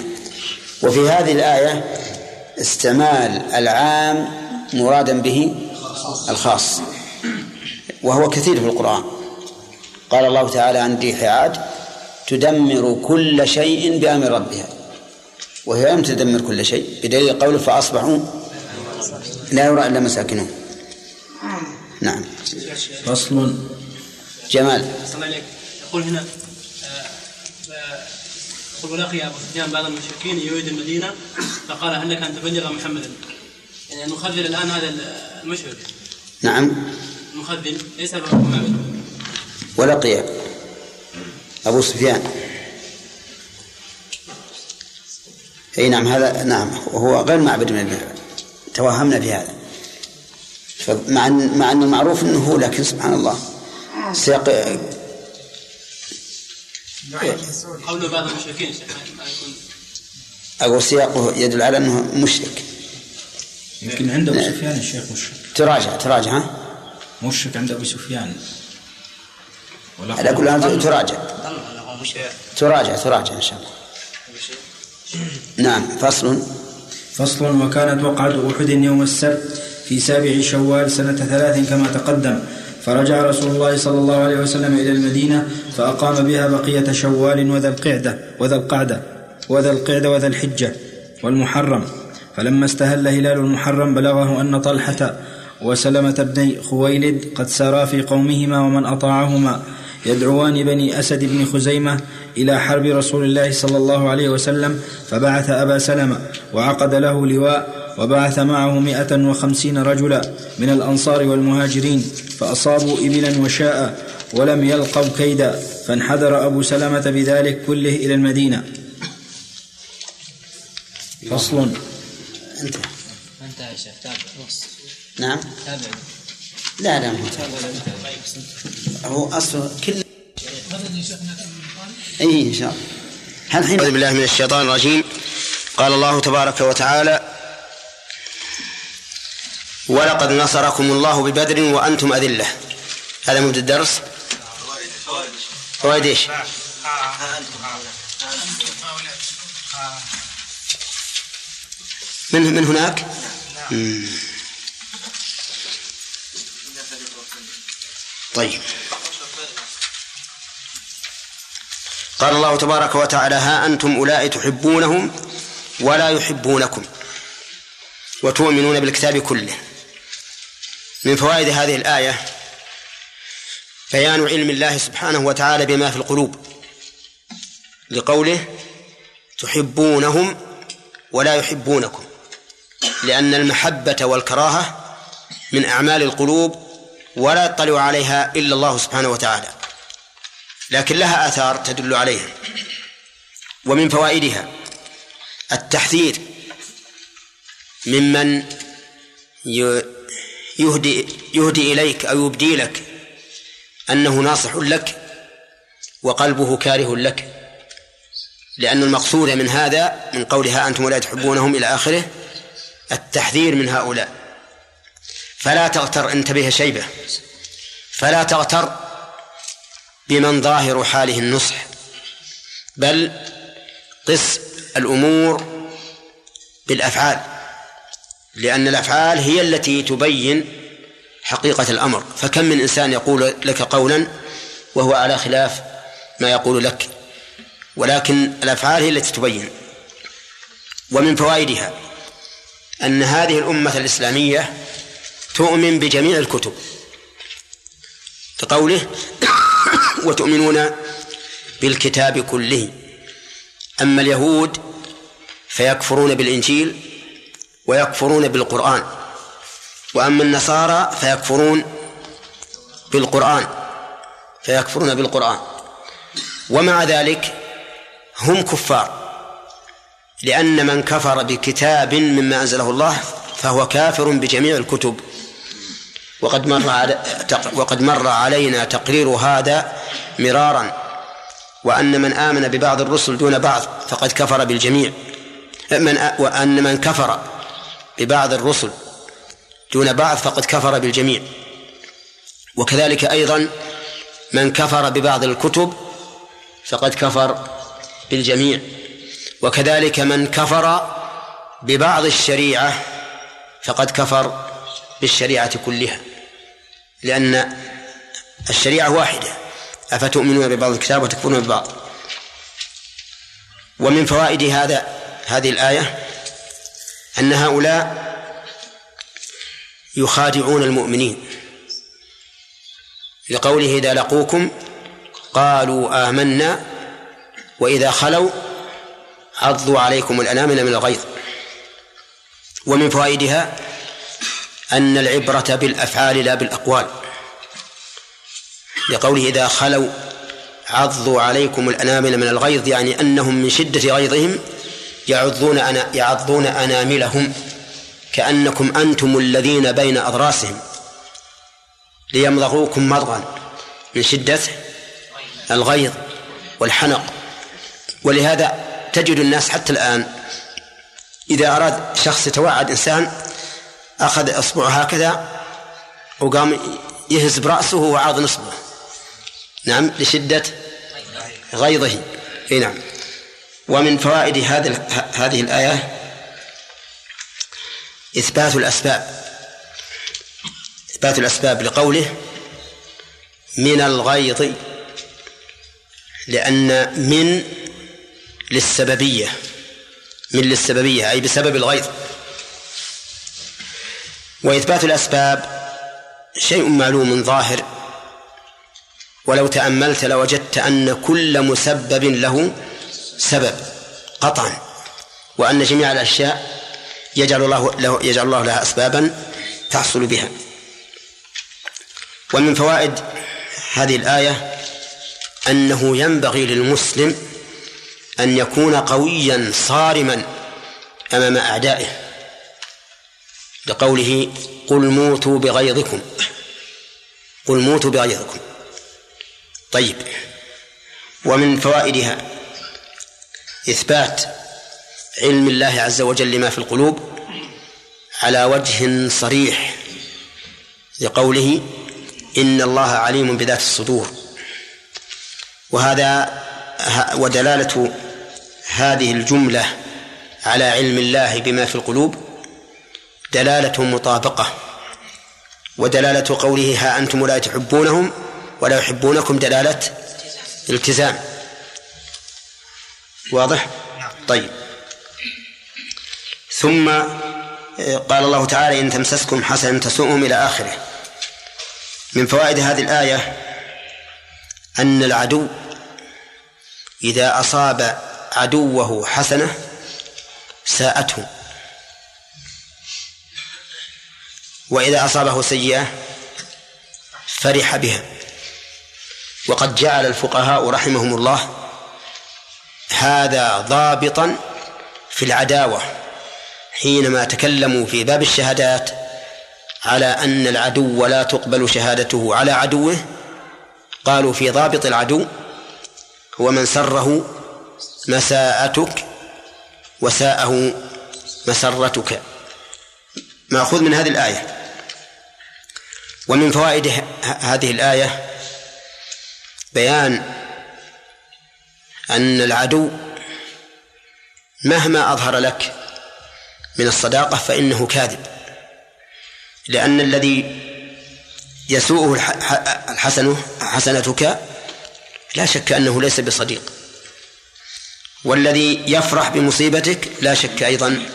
وفي هذه الآية استعمال العام مرادا به الخاص. وهو كثير في القرآن. قال الله تعالى عن ريح عاد تدمر كل شيء بأمر ربها. وهي لم تدمر كل شيء بدليل قوله فأصبحوا لا يرى إلا مساكنهم. نعم. فصل. جمال. يقول هنا يقول ولقي أبو سفيان بعض المشركين يريد المدينة فقال هل لك أن تبلغ محمدا؟ يعني المخذل الآن هذا المشرك. نعم. المخذل ليس أبو معبد ولقي أبو سفيان. أي نعم هذا نعم وهو غير معبد من البدع توهمنا في هذا. فمع أن مع أنه معروف أنه هو لكن سبحان الله. سياق قول بعض المشركين أقول سياقه يدل على أنه مشرك. يمكن عند أبو سفيان الشيخ مشرك. تراجع تراجع ها؟ مشرك عند أبو سفيان. على كل حال تراجع. تراجع تراجع إن شاء الله. نعم فصل. فصل. وكانت وقعة أحد يوم السبت في سابع شوال سنة ثلاث كما تقدم. فرجع رسول الله صلى الله عليه وسلم إلى المدينة فأقام بها بقية شوال وذا القعدة وذا القعدة وذا القعدة وذا الحجة والمحرم. فلما استهل هلال المحرم بلغه أن طلحة وسلمة بن خويلد قد سارا في قومهما ومن أطاعهما يدعوان بني أسد بن خزيمة إلى حرب رسول الله صلى الله عليه وسلم فبعث أبا سلمة وعقد له لواء وبعث معه مئة وخمسين رجلا من الأنصار والمهاجرين فأصابوا إبلا وشاء ولم يلقوا كيدا فانحدر أبو سلمة بذلك كله إلى المدينة. فصل. انتهى انتهى يا شيخ تابع. نص نعم. تابع. لا لا هو أصل كل اي إن شاء الله. هل حين أعوذ بالله من الشيطان الرجيم. قال الله تبارك وتعالى ولقد نصركم الله ببدر وأنتم أذلة. هذا مبدأ الدرس. فوائد إيش؟ من من هناك؟ طيب. قال الله تبارك وتعالى ها أنتم أولئك تحبونهم ولا يحبونكم وتؤمنون بالكتاب كله. من فوائد هذه الآية بيان علم الله سبحانه وتعالى بما في القلوب لقوله تحبونهم ولا يحبونكم لأن المحبة والكراهة من أعمال القلوب ولا يطلع عليها إلا الله سبحانه وتعالى لكن لها آثار تدل عليها ومن فوائدها التحذير ممن يهدي يهدي إليك أو يبدي لك أنه ناصح لك وقلبه كاره لك لأن المقصود من هذا من قولها أنتم ولا تحبونهم إلى آخره التحذير من هؤلاء. فلا تغتر انتبه شيبة فلا تغتر بمن ظاهر حاله النصح بل قس الأمور بالأفعال. لأن الأفعال هي التي تبين حقيقة الأمر. فكم من إنسان يقول لك قولا وهو على خلاف ما يقول لك؟ ولكن الأفعال هي التي تبين. ومن فوائدها أن هذه الأمة الإسلامية تؤمن بجميع الكتب. كقوله وتؤمنون بالكتاب كله. أما اليهود فيكفرون بالإنجيل ويكفرون بالقرآن. وأما النصارى فيكفرون بالقرآن. فيكفرون بالقرآن. ومع ذلك هم كفار. لأن من كفر بكتاب مما أنزله الله فهو كافر بجميع الكتب. وقد مر وقد مر علينا تقرير هذا مرارا. وأن من آمن ببعض الرسل دون بعض فقد كفر بالجميع. من وأن من كفر ببعض الرسل دون بعض فقد كفر بالجميع. وكذلك أيضا من كفر ببعض الكتب فقد كفر بالجميع. وكذلك من كفر ببعض الشريعة فقد كفر بالشريعة كلها. لأن الشريعة واحدة. أفتؤمنون ببعض الكتاب وتكفرون ببعض؟ ومن فوائد هذا هذه الآية أن هؤلاء يخادعون المؤمنين. لقوله إذا لقوكم قالوا آمنا وإذا خلوا عضوا عليكم الأنامل من الغيظ. ومن فوائدها أن العبرة بالأفعال لا بالأقوال. لقوله إذا خلوا عضوا عليكم الأنامل من الغيظ يعني أنهم من شدة غيظهم يعضون أنا يعضون أناملهم كأنكم أنتم الذين بين أضراسهم ليمضغوكم مضغا من شدة الغيظ والحنق. ولهذا تجد الناس حتى الآن إذا أراد شخص يتوعد إنسان أخذ إصبعه هكذا وقام يهز برأسه وعاض نصبه. نعم لشدة غيظه. إي نعم. ومن فوائد هذه الآية إثبات الأسباب إثبات الأسباب لقوله من الغيظ لأن من للسببية من للسببية أي بسبب الغيظ. وإثبات الأسباب شيء معلوم ظاهر. ولو تأملت لوجدت أن كل مسبب له سبب قطعا. وأن جميع الأشياء يجعل الله له يجعل الله لها أسبابا تحصل بها. ومن فوائد هذه الآية أنه ينبغي للمسلم أن يكون قويا صارما أمام أعدائه. لقوله قل موتوا بغيظكم قل موتوا بغيظكم. طيب. ومن فوائدها إثبات علم الله عز وجل لما في القلوب على وجه صريح لقوله إن الله عليم بذات الصدور. وهذا ودلالة هذه الجملة على علم الله بما في القلوب دلالة مطابقة ودلالة قوله ها أنتم لا تحبونهم ولا يحبونكم دلالة التزام. واضح؟ طيب. ثم قال الله تعالى إن تمسسكم حسنة تسوءهم إلى آخره. من فوائد هذه الآية أن العدو إذا أصاب عدوه حسنة ساءته. وإذا أصابه سيئة فرح بها. وقد جعل الفقهاء رحمهم الله هذا ضابطا في العداوة حينما تكلموا في باب الشهادات على أن العدو لا تقبل شهادته على عدوه قالوا في ضابط العدو هو من سره مساءتك وساءه مسرتك. مأخوذ من هذه الآية. ومن فوائد هذه الآية بيان أن العدو مهما أظهر لك من الصداقة فإنه كاذب. لأن الذي يسوءه الحسن حسنتك لا شك أنه ليس بصديق. والذي يفرح بمصيبتك لا شك أيضا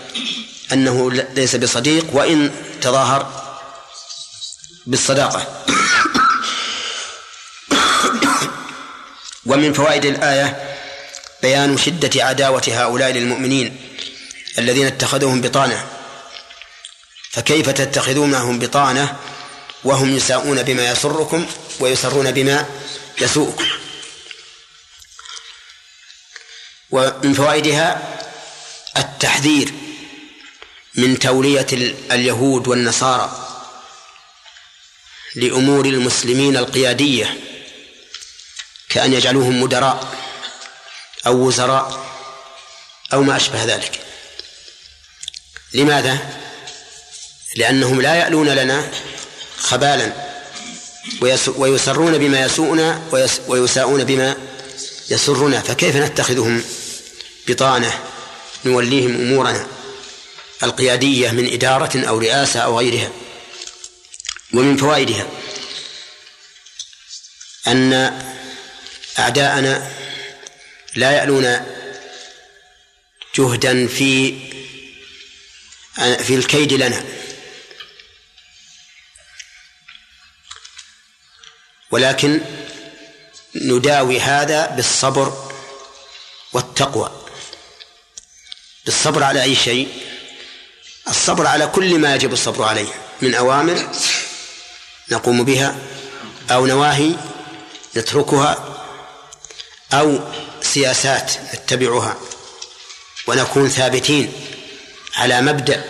أنه ليس بصديق وإن تظاهر بالصداقة. ومن فوائد الآية بيان شدة عداوة هؤلاء للمؤمنين الذين اتخذوهم بطانة. فكيف تتخذونهم بطانة وهم يساءون بما يسركم ويسرون بما يسوءكم؟ ومن فوائدها التحذير من تولية اليهود والنصارى لأمور المسلمين القيادية كأن يجعلوهم مدراء. أو وزراء أو ما أشبه ذلك. لماذا؟ لأنهم لا يألون لنا خبالا ويسرون بما يسوءنا ويساءون بما يسرنا. فكيف نتخذهم بطانة نوليهم أمورنا القيادية من إدارة أو رئاسة أو غيرها ومن فوائدها؟ أن أعداءنا لا يألون جهدا في في الكيد لنا. ولكن نداوي هذا بالصبر والتقوى. بالصبر على أي شيء؟ الصبر على كل ما يجب الصبر عليه. من أوامر نقوم بها أو نواهي نتركها أو سياسات نتبعها ونكون ثابتين على مبدأ.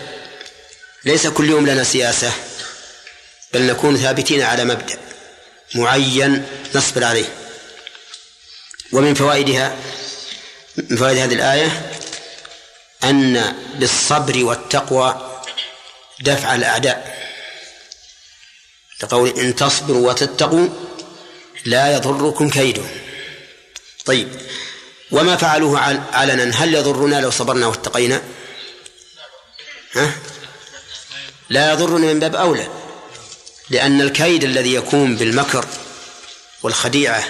ليس كل يوم لنا سياسة بل نكون ثابتين على مبدأ معين نصبر عليه. ومن فوائدها من فوائد هذه الآية أن بالصبر والتقوى دفع الأعداء. لقول إن تصبروا وتتقوا لا يضركم كيدهم. طيب وما فعلوه علنا. هل يضرنا لو صبرنا واتقينا؟ ها؟ لا يضرنا من باب أولى لأن الكيد الذي يكون بالمكر والخديعة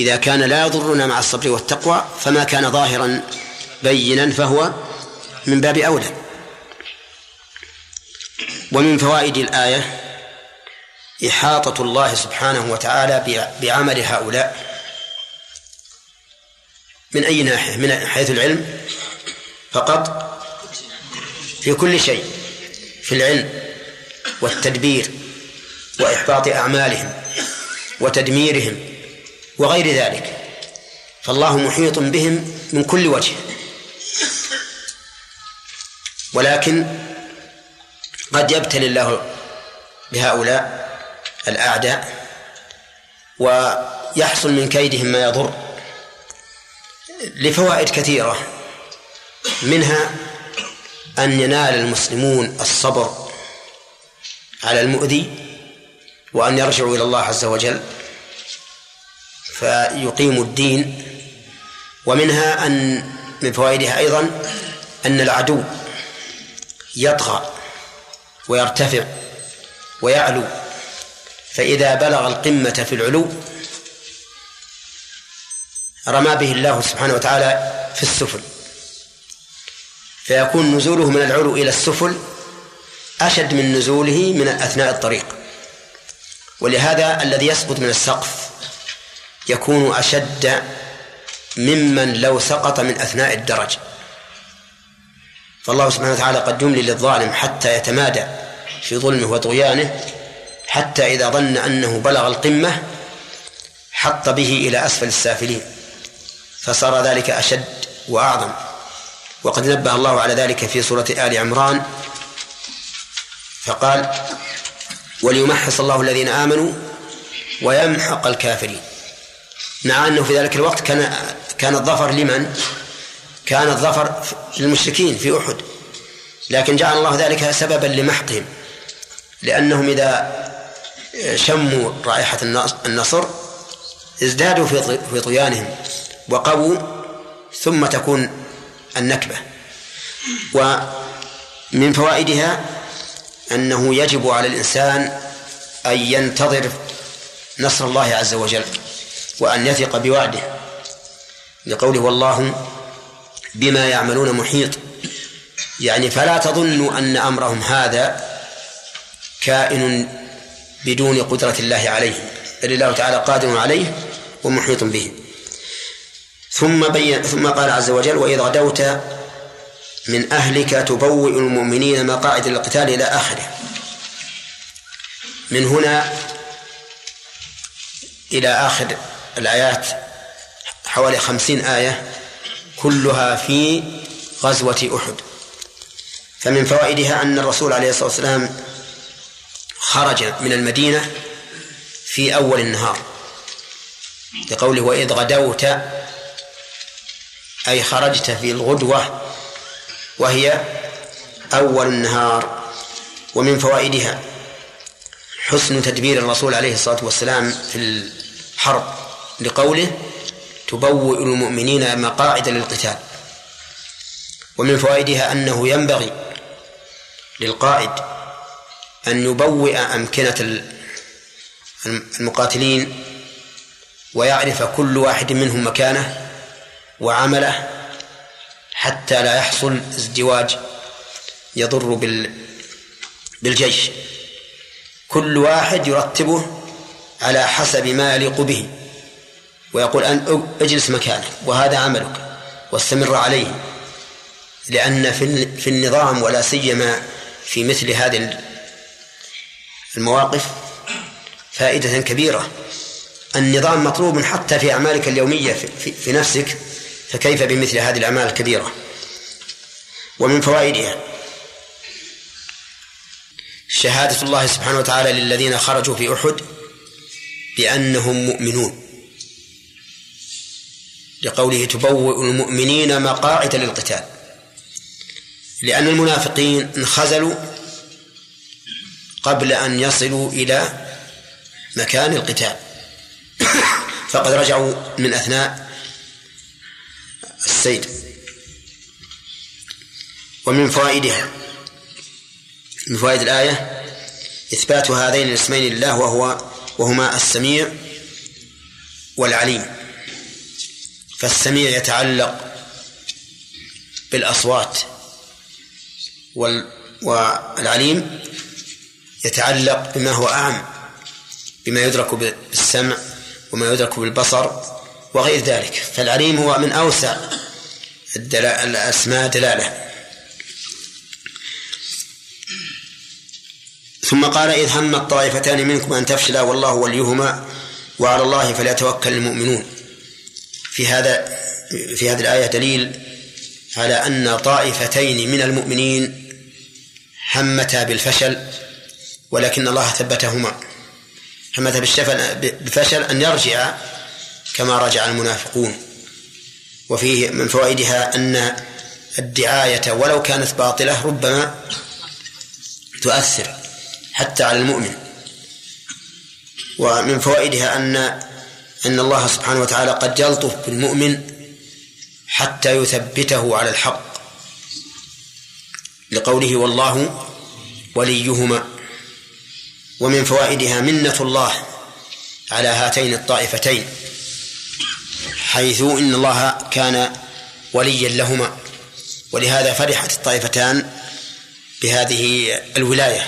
إذا كان لا يضرنا مع الصبر والتقوى فما كان ظاهرا بينا فهو من باب أولى. ومن فوائد الآية إحاطة الله سبحانه وتعالى بعمل هؤلاء. من أي ناحية؟ من حيث العلم فقط؟ في كل شيء في العلم والتدبير وإحباط أعمالهم وتدميرهم وغير ذلك فالله محيط بهم من كل وجه. ولكن قد يبتلي الله بهؤلاء الأعداء ويحصل من كيدهم ما يضر. لفوائد كثيرة. منها أن ينال المسلمون الصبر على المؤذي وأن يرجعوا إلى الله عز وجل فيقيموا الدين. ومنها أن من فوائدها أيضا أن العدو يطغى ويرتفع ويعلو فإذا بلغ القمة في العلو رمى به الله سبحانه وتعالى في السفل. فيكون نزوله من العلو إلى السفل أشد من نزوله من أثناء الطريق. ولهذا الذي يسقط من السقف يكون أشد ممن لو سقط من أثناء الدرج. فالله سبحانه وتعالى قد يملي للظالم حتى يتمادى في ظلمه وطغيانه حتى إذا ظن أنه بلغ القمة حط به إلى أسفل السافلين. فصار ذلك أشد وأعظم. وقد نبه الله على ذلك في سورة آل عمران فقال وليمحص الله الذين آمنوا ويمحق الكافرين. مع أنه في ذلك الوقت كان كان الظفر لمن؟ كان الظفر للمشركين في أحد. لكن جعل الله ذلك سببا لمحقهم. لأنهم إذا شموا رائحة النصر ازدادوا في طغيانهم. وقووا ثم تكون النكبة. ومن فوائدها أنه يجب على الإنسان أن ينتظر نصر الله عز وجل وأن يثق بوعده لقوله والله بما يعملون محيط. يعني فلا تظنوا أن أمرهم هذا كائن بدون قدرة الله عليه بل الله تعالى قادر عليه ومحيط به. ثم بين ثم قال عز وجل وإذ غدوت من أهلك تبوئ المؤمنين مقاعد للقتال إلى آخره. من هنا إلى آخر الآيات حوالي خمسين آية كلها في غزوة أحد. فمن فوائدها أن الرسول عليه الصلاة والسلام خرج من المدينة في أول النهار لقوله وإذ غدوت أي خرجت في الغدوة وهي أول النهار ومن فوائدها حسن تدبير الرسول عليه الصلاة والسلام في الحرب لقوله تبوئ المؤمنين مقاعد للقتال. ومن فوائدها أنه ينبغي للقائد أن يبوئ أمكنة المقاتلين ويعرف كل واحد منهم مكانه وعمله حتى لا يحصل ازدواج يضر بال بالجيش. كل واحد يرتبه على حسب ما يليق به ويقول أن اجلس مكانك وهذا عملك واستمر عليه. لأن في النظام ولا سيما في مثل هذه المواقف فائدة كبيرة. النظام مطلوب حتى في أعمالك اليومية في, في نفسك فكيف بمثل هذه الأعمال الكبيرة؟ ومن فوائدها شهادة الله سبحانه وتعالى للذين خرجوا في أحد بأنهم مؤمنون. لقوله تبوئ المؤمنين مقاعد للقتال. لأن المنافقين انخزلوا قبل أن يصلوا إلى مكان القتال. فقد رجعوا من أثناء السير ومن فوائدها. من فوائد الآية إثبات هذين الاسمين لله وهو وهما السميع والعليم. فالسميع يتعلق بالأصوات والعليم يتعلق بما هو أعم بما يدرك بالسمع وما يدرك بالبصر وغير ذلك. فالعليم هو من أوسع الأسماء دلالة. ثم قال إذ هم الطائفتان منكم أن تفشلا والله وليهما وعلى الله فليتوكل المؤمنون. في هذا في هذه الآية دليل على أن طائفتين من المؤمنين همتا بالفشل ولكن الله ثبتهما. همتا بالفشل أن يرجع كما رجع المنافقون. وفيه من فوائدها أن الدعاية ولو كانت باطلة ربما تؤثر حتى على المؤمن. ومن فوائدها أن أن الله سبحانه وتعالى قد يلطف بالمؤمن حتى يثبته على الحق. لقوله والله وليهما. ومن فوائدها منة الله على هاتين الطائفتين. حيث إن الله كان وليا لهما ولهذا فرحت الطائفتان بهذه الولاية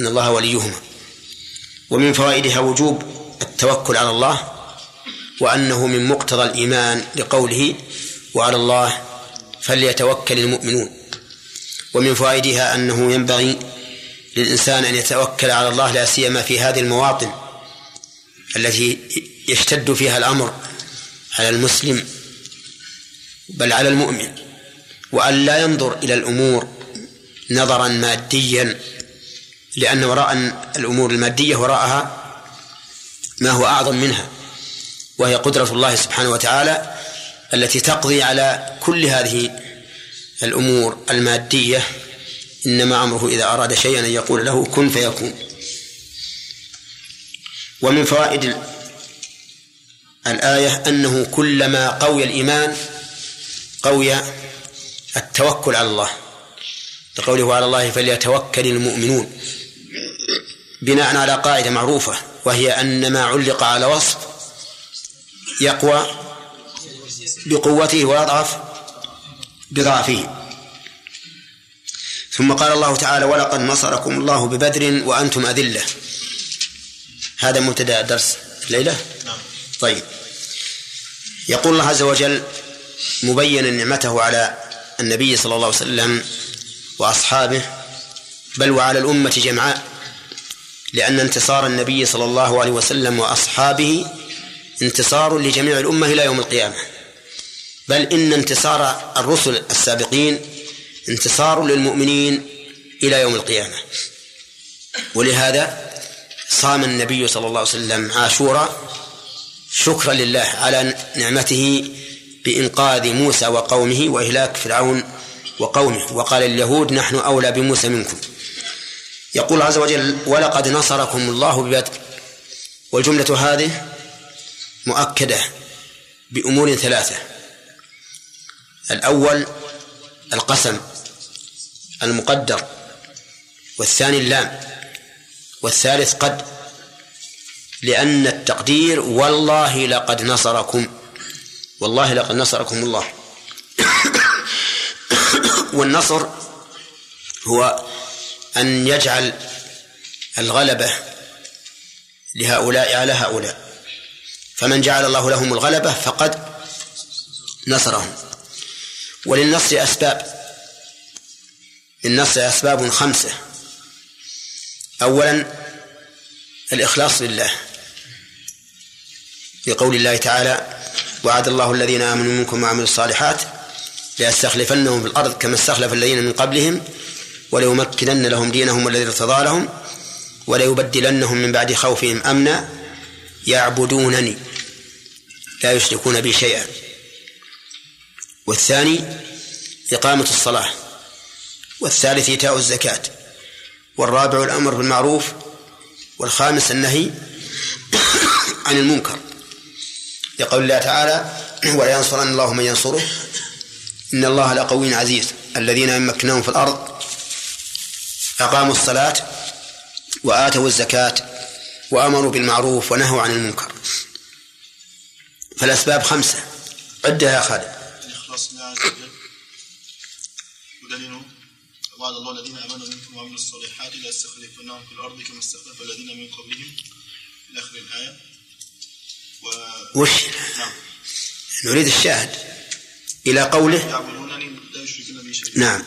أن الله وليهما. ومن فوائدها وجوب التوكل على الله وأنه من مقتضى الإيمان لقوله وعلى الله فليتوكل المؤمنون ومن فوائدها أنه ينبغي للإنسان أن يتوكل على الله لا سيما في هذه المواطن التي يشتد فيها الأمر. على المسلم بل على المؤمن وأن لا ينظر إلى الأمور نظرا ماديا لأن وراء الأمور المادية وراءها ما هو أعظم منها وهي قدرة الله سبحانه وتعالى التي تقضي على كل هذه الأمور المادية إنما أمره إذا أراد شيئا أن يقول له كن فيكون. ومن فوائد الآية أنه كلما قوي الإيمان قوي التوكل على الله. لقوله على الله فليتوكل المؤمنون. بناء على قاعدة معروفة وهي أن ما علق على وصف يقوى بقوته ويضعف بضعفه. ثم قال الله تعالى ولقد نصركم الله ببدر وأنتم أذلة. هذا مبتدأ درس الليلة؟ نعم. طيب. يقول الله عز وجل مبينا نعمته على النبي صلى الله عليه وسلم وأصحابه بل وعلى الأمة جمعاء لأن انتصار النبي صلى الله عليه وسلم وأصحابه انتصار لجميع الأمة إلى يوم القيامة. بل إن انتصار الرسل السابقين انتصار للمؤمنين إلى يوم القيامة. ولهذا صام النبي صلى الله عليه وسلم عاشورا شكرا لله على نعمته بإنقاذ موسى وقومه وإهلاك فرعون وقومه. وقال اليهود نحن أولى بموسى منكم. يقول عز وجل ولقد نصركم الله ببدر والجملة هذه مؤكدة بأمور ثلاثة. الأول القسم المقدر والثاني اللام والثالث قد. لأن التقدير والله لقد نصركم والله لقد نصركم الله. والنصر هو أن يجعل الغلبة لهؤلاء على هؤلاء. فمن جعل الله لهم الغلبة فقد نصرهم. وللنصر أسباب. للنصر أسباب خمسة. أولا الإخلاص لله. في قول الله تعالى وعد الله الذين آمنوا منكم وعملوا الصالحات ليستخلفنهم في الأرض كما استخلف الذين من قبلهم وليمكنن لهم دينهم الذي ارتضى لهم وليبدلنهم من بعد خوفهم أمنا يعبدونني لا يشركون بي شيئا. والثاني إقامة الصلاة. والثالث إيتاء الزكاة. والرابع الأمر بالمعروف والخامس النهي عن المنكر لقول الله تعالى ولا ينصرن الله من ينصره. إن الله لقوي عزيز. الذين إن مكناهم في الأرض أقاموا الصلاة وآتوا الزكاة وأمروا بالمعروف ونهوا عن المنكر. فالأسباب خمسة. عدها يا خالد. الإخلاص لله عز وجل. ودليله وعد الله الذين ليستخلفنهم في الأرض كما استخلف الذين من قبلهم إلى آخر الآية. و... وش؟ نعم. نريد الشاهد إلى قوله؟ يعبدونني لا يشركون بي شيئا. نعم.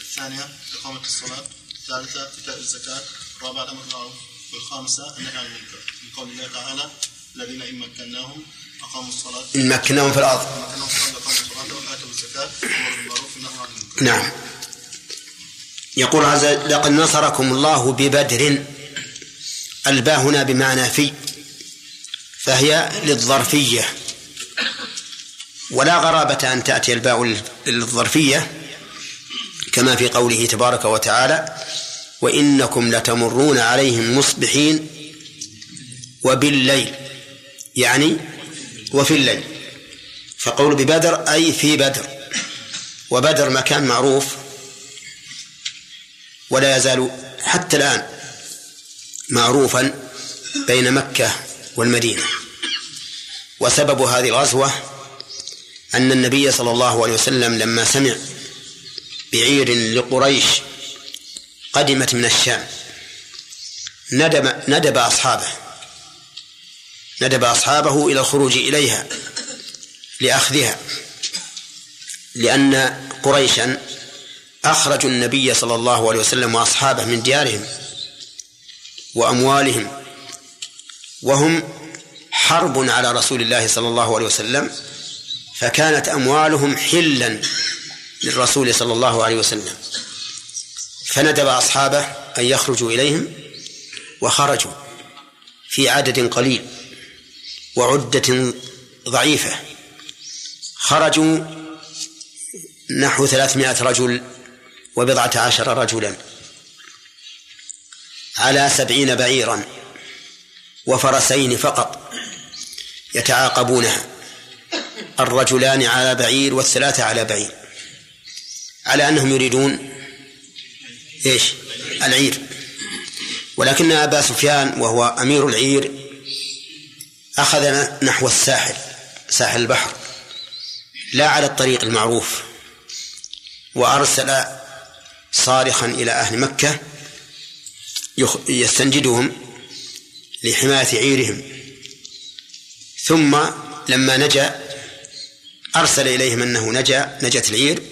الثانية إقامة الصلاة. الثالثة إيتاء الزكاة. الرابعة الأمر بالمعروف. والخامسة النهي عن المنكر. من قول الله تعالى الذين إن مكناهم أقاموا الصلاة. إن مكناهم في الأرض. إن مكناهم في الأرض أقاموا الصلاة وآتوا الزكاة. وأمروا بالمعروف والنهي عن المنكر. نعم. يقول عز وجل لقد نصركم الله ببدر. الباء هنا بمعنى في فهي للظرفية. ولا غرابة أن تأتي الباء للظرفية كما في قوله تبارك وتعالى وإنكم لتمرون عليهم مصبحين وبالليل. يعني وفي الليل. فقول ببدر أي في بدر. وبدر مكان معروف. ولا يزال حتى الآن معروفا بين مكة والمدينة. وسبب هذه الغزوة أن النبي صلى الله عليه وسلم لما سمع بعير لقريش قدمت من الشام ندب ندب أصحابه ندب أصحابه إلى الخروج إليها لأخذها لأن قريشا أخرجوا النبي صلى الله عليه وسلم وأصحابه من ديارهم وأموالهم وهم حرب على رسول الله صلى الله عليه وسلم فكانت أموالهم حلا للرسول صلى الله عليه وسلم. فندب أصحابه أن يخرجوا إليهم وخرجوا في عدد قليل وعدة ضعيفة. خرجوا نحو ثلاثمائة رجل وبضعة عشر رجلا. على سبعين بعيرا. وفرسين فقط. يتعاقبونها. الرجلان على بعير والثلاثة على بعير. على أنهم يريدون إيش؟ العير. ولكن أبا سفيان وهو أمير العير أخذ نحو الساحل ساحل البحر. لا على الطريق المعروف. وأرسل صارخا إلى أهل مكة يستنجدهم لحماية عيرهم. ثم لما نجا أرسل إليهم أنه نجا نجت العير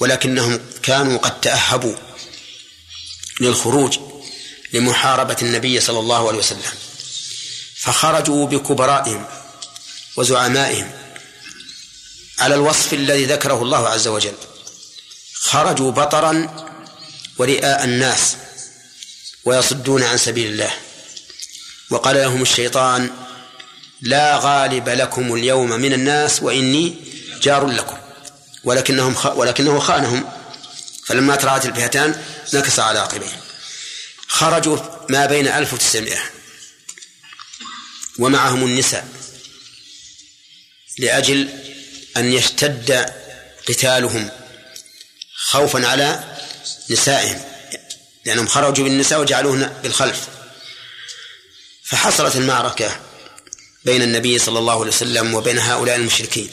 ولكنهم كانوا قد تأهبوا للخروج لمحاربة النبي صلى الله عليه وسلم. فخرجوا بكبرائهم وزعمائهم على الوصف الذي ذكره الله عز وجل. خرجوا بطرا ورئاء الناس ويصدون عن سبيل الله. وقال لهم الشيطان لا غالب لكم اليوم من الناس وإني جار لكم. ولكنهم خ... ولكنه خانهم. فلما تراءت الفئتان نكص على عقبيه. خرجوا ما بين 1900 ومعهم النساء. لأجل أن يشتد قتالهم. خوفا على نسائهم لأنهم خرجوا بالنساء وجعلوهن بالخلف. فحصلت المعركة بين النبي صلى الله عليه وسلم وبين هؤلاء المشركين.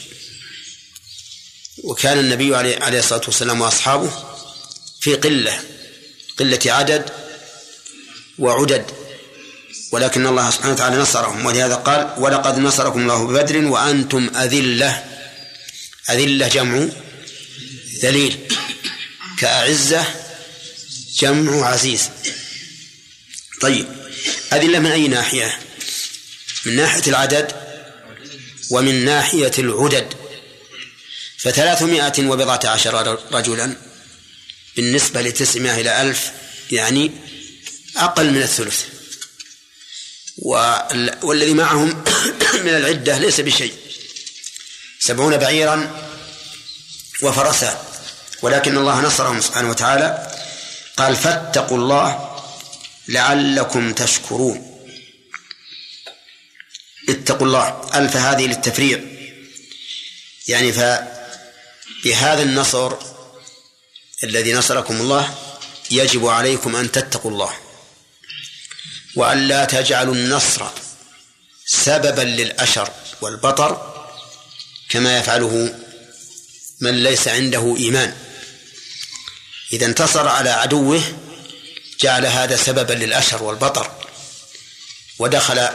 وكان النبي عليه الصلاة والسلام وأصحابه في قلة قلة عدد وعدد ولكن الله سبحانه وتعالى نصرهم. ولهذا قال ولقد نصركم الله ببدر وأنتم أذلة. أذلة جمع ذليل. كأعزة جمع عزيز. طيب أذلة من أي ناحية؟ من ناحية العدد ومن ناحية العدد. فثلاثمائة وبضعة عشر رجلا بالنسبة لتسعمائة إلى ألف يعني أقل من الثلث. والذي معهم من العدة ليس بشيء. سبعون بعيرا وفرسا. ولكن الله نصرهم سبحانه وتعالى قال فاتقوا الله لعلكم تشكرون. اتقوا الله ألف هذه للتفريع. يعني فبهذا النصر الذي نصركم الله يجب عليكم أن تتقوا الله. وأن لا تجعلوا النصر سببا للأشر والبطر كما يفعله من ليس عنده إيمان. إذا انتصر على عدوه جعل هذا سببا للأشر والبطر. ودخل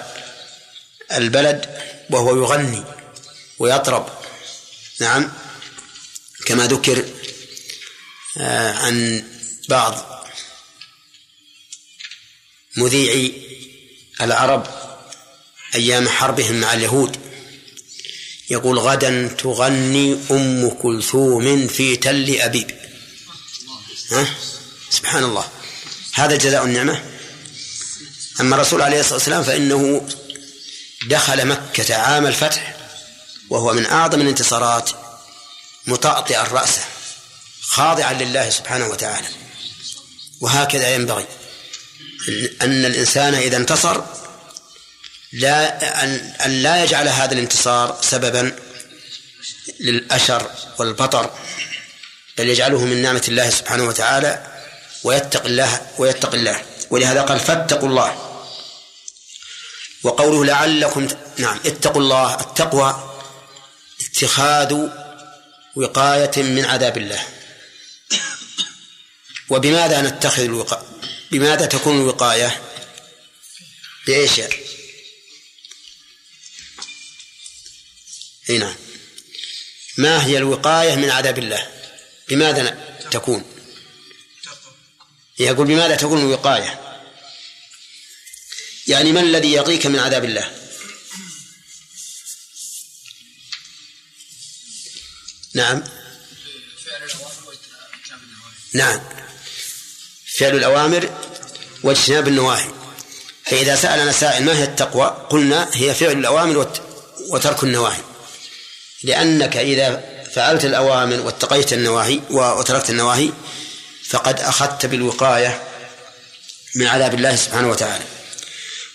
البلد وهو يغني ويطرب. نعم كما ذكر آه، عن بعض مذيعي العرب أيام حربهم مع اليهود. يقول غدا تغني أم كلثوم في تل أبيب. ها؟ سبحان الله. هذا جزاء النعمة. أما الرسول عليه الصلاة والسلام فإنه دخل مكة عام الفتح وهو من أعظم الانتصارات مطأطئا رأسه خاضعا لله سبحانه وتعالى. وهكذا ينبغي أن الإنسان إذا انتصر لا أن لا يجعل هذا الانتصار سببا للأشر والبطر. بل يجعله من نعمة الله سبحانه وتعالى ويتق الله ويتق الله. ولهذا قال فاتقوا الله. وقوله لعلكم نعم اتقوا الله التقوى اتخاذ وقاية من عذاب الله. وبماذا نتخذ الوقاية بماذا تكون الوقاية؟ بإيش؟ أي نعم. ما هي الوقاية من عذاب الله؟ بماذا تكون؟ يقول بماذا تكون الوقاية؟ يعني ما الذي يقيك من عذاب الله؟ نعم. نعم. فعل الأوامر واجتناب النواهي. فإذا سألنا سائل ما هي التقوى؟ قلنا هي فعل الأوامر وترك النواهي. لأنك إذا فعلت الأوامر واتقيت النواهي وتركت النواهي فقد أخذت بالوقاية من عذاب الله سبحانه وتعالى.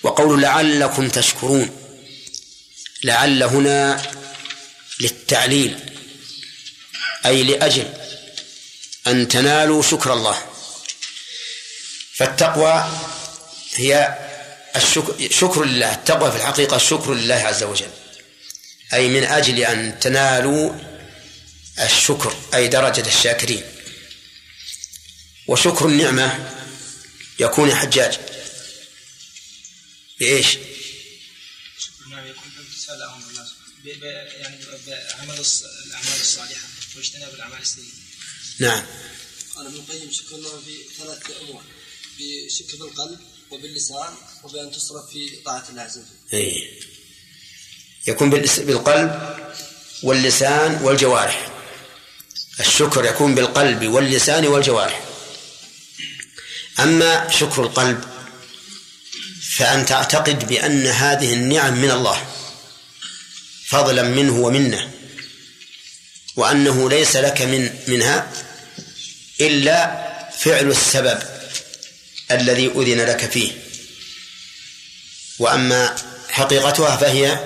وقول لعلكم تشكرون لعل هنا للتعليل أي لأجل أن تنالوا شكر الله. فالتقوى هي الشكر شكر لله التقوى في الحقيقة شكر لله عز وجل. أي من أجل أن تنالوا الشكر أي درجة الشاكرين. وشكر النعمة يكون حجاج. بإيش؟ شكر النعمة يكون بامتثال أمر الله يعني بعمل الأعمال الصالحة واجتناب الأعمال السيئة. نعم. قال ابن القيم شكر الله في ثلاثة أمور. بشكر بالقلب وباللسان وبأن تصرف في طاعة الله عز وجل. أي يكون بالقلب واللسان والجوارح. الشكر يكون بالقلب واللسان والجوارح. أما شكر القلب فأن تعتقد بأن هذه النعم من الله فضلا منه ومنه وأنه ليس لك من منها إلا فعل السبب الذي أذن لك فيه وأما حقيقتها فهي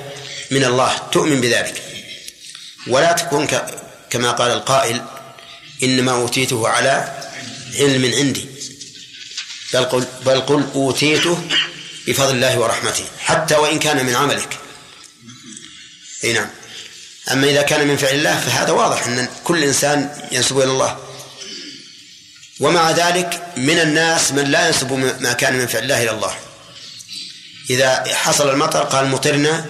من الله تؤمن بذلك ولا تكون كما قال القائل إنما أوتيته على علم عندي. بل قل, بل قل أوتيته بفضل الله ورحمته حتى وإن كان من عملك. أي نعم. أما إذا كان من فعل الله فهذا واضح أن كل إنسان ينسب إلى الله. ومع ذلك من الناس من لا ينسب ما كان من فعل الله إلى الله. إذا حصل المطر قال مطرنا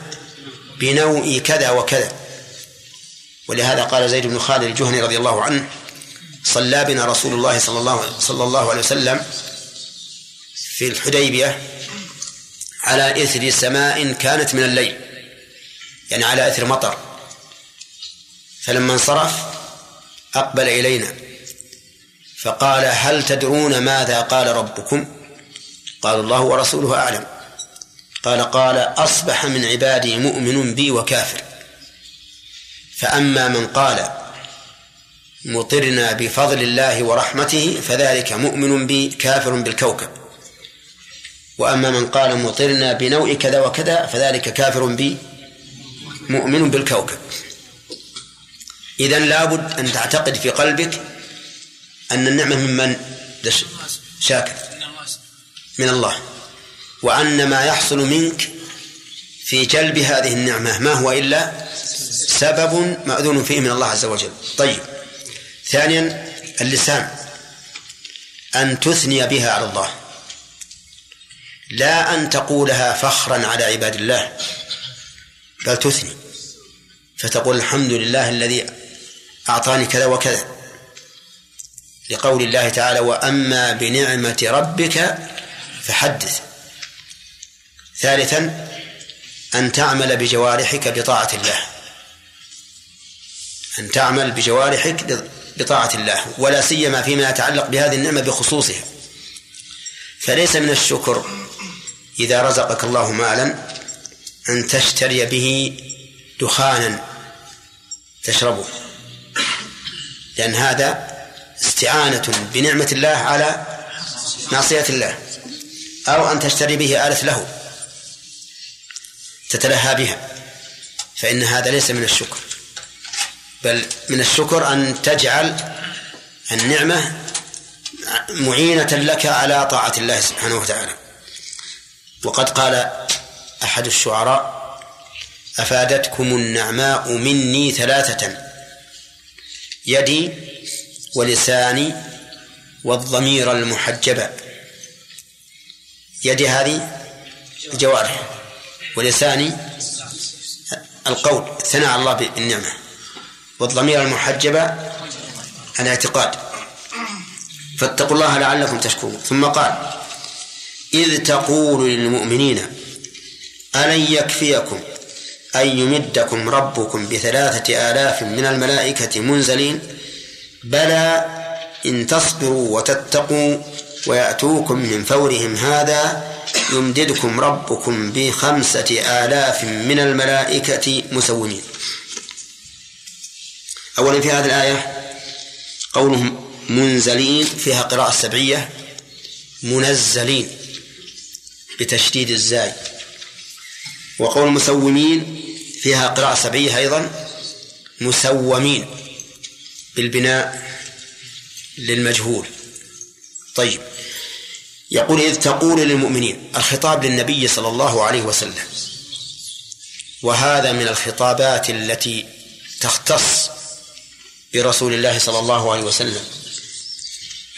بنوء كذا وكذا. ولهذا قال زيد بن خالد الجهني رضي الله عنه صلى بنا رسول الله صلى الله صلى الله عليه وسلم في الحديبية على إثر سماء كانت من الليل يعني على إثر مطر. فلما انصرف أقبل إلينا فقال هل تدرون ماذا قال ربكم؟ قال الله ورسوله أعلم. قال قال أصبح من عبادي مؤمن بي وكافر. فأما من قال مطرنا بفضل الله ورحمته فذلك مؤمن بي كافر بالكوكب. وأما من قال مطرنا بنوع كذا وكذا فذلك كافر بي مؤمن بالكوكب. إذا لابد أن تعتقد في قلبك أن النعمة ممن شاكر. من الله. وأن ما يحصل منك في جلب هذه النعمة ما هو إلا سبب مأذون فيه من الله عز وجل. طيب. ثانيا اللسان. أن تثني بها على الله. لا أن تقولها فخرا على عباد الله بل تثني. فتقول الحمد لله الذي أعطاني كذا وكذا. لقول الله تعالى وأما بنعمة ربك فحدث. ثالثا أن تعمل بجوارحك بطاعة الله. أن تعمل بجوارحك بطاعة الله ولا سيما فيما يتعلق بهذه النعمة بخصوصها. فليس من الشكر إذا رزقك الله مالا أن تشتري به دخانا تشربه. لأن هذا استعانة بنعمة الله على معصية الله أو أن تشتري به آلة له تتلهى بها. فإن هذا ليس من الشكر. بل من الشكر أن تجعل النعمة معينة لك على طاعة الله سبحانه وتعالى. وقد قال أحد الشعراء أفادتكم النعماء مني ثلاثة يدي ولساني والضمير المحجبة يدي هذه الجوارح ولساني القول ثناء الله بالنعمة. والضمير المحجبة الاعتقاد فاتقوا الله لعلكم تشكرون. ثم قال إذ تقول للمؤمنين ألن يكفيكم أن يمدكم ربكم بثلاثة آلاف من الملائكة منزلين؟ بلى إن تصبروا وتتقوا ويأتوكم من فورهم هذا يمددكم ربكم بخمسة آلاف من الملائكة مسومين. أولا في هذه الآية قولهم منزلين فيها قراءة سبعية منزلين بتشديد الزاي. وقول مسومين فيها قراءة سبعية أيضا مسومين بالبناء للمجهول. طيب يقول إذ تقول للمؤمنين الخطاب للنبي صلى الله عليه وسلم وهذا من الخطابات التي تختص برسول الله صلى الله عليه وسلم.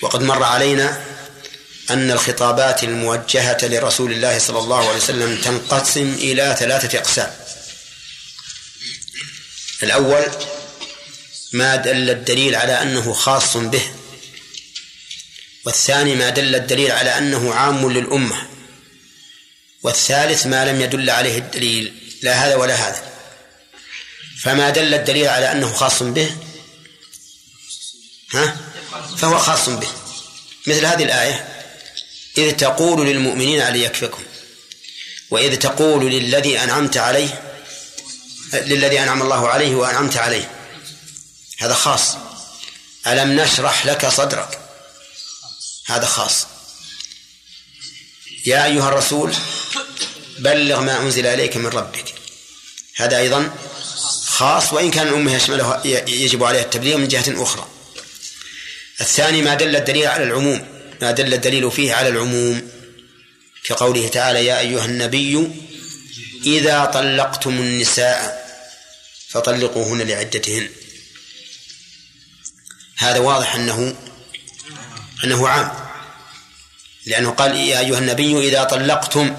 وقد مر علينا أن الخطابات الموجهة لرسول الله صلى الله عليه وسلم تنقسم إلى ثلاثة أقسام. الأول ما دل الدليل على أنه خاص به. والثاني ما دل الدليل على أنه عام للأمة. والثالث ما لم يدل عليه الدليل. لا هذا ولا هذا. فما دل الدليل على أنه خاص به؟ ها؟ فهو خاص به. مثل هذه الآية إذ تقول للمؤمنين علي يكفكم وإذ تقول للذي أنعمت عليه للذي أنعم الله عليه وأنعمت عليه. هذا خاص. ألم نشرح لك صدرك؟ هذا خاص. يا أيها الرسول بلغ ما أنزل إليك من ربك. هذا أيضا خاص وإن كان الأمة يشمله يجب عليها التبليغ من جهة أخرى. الثاني ما دل الدليل على العموم ما دل الدليل فيه على العموم. كقوله تعالى يا أيها النبي إذا طلقتم النساء فطلقوهن لعدتهن. هذا واضح أنه أنه عام. لأنه قال يا أيها النبي إذا طلقتم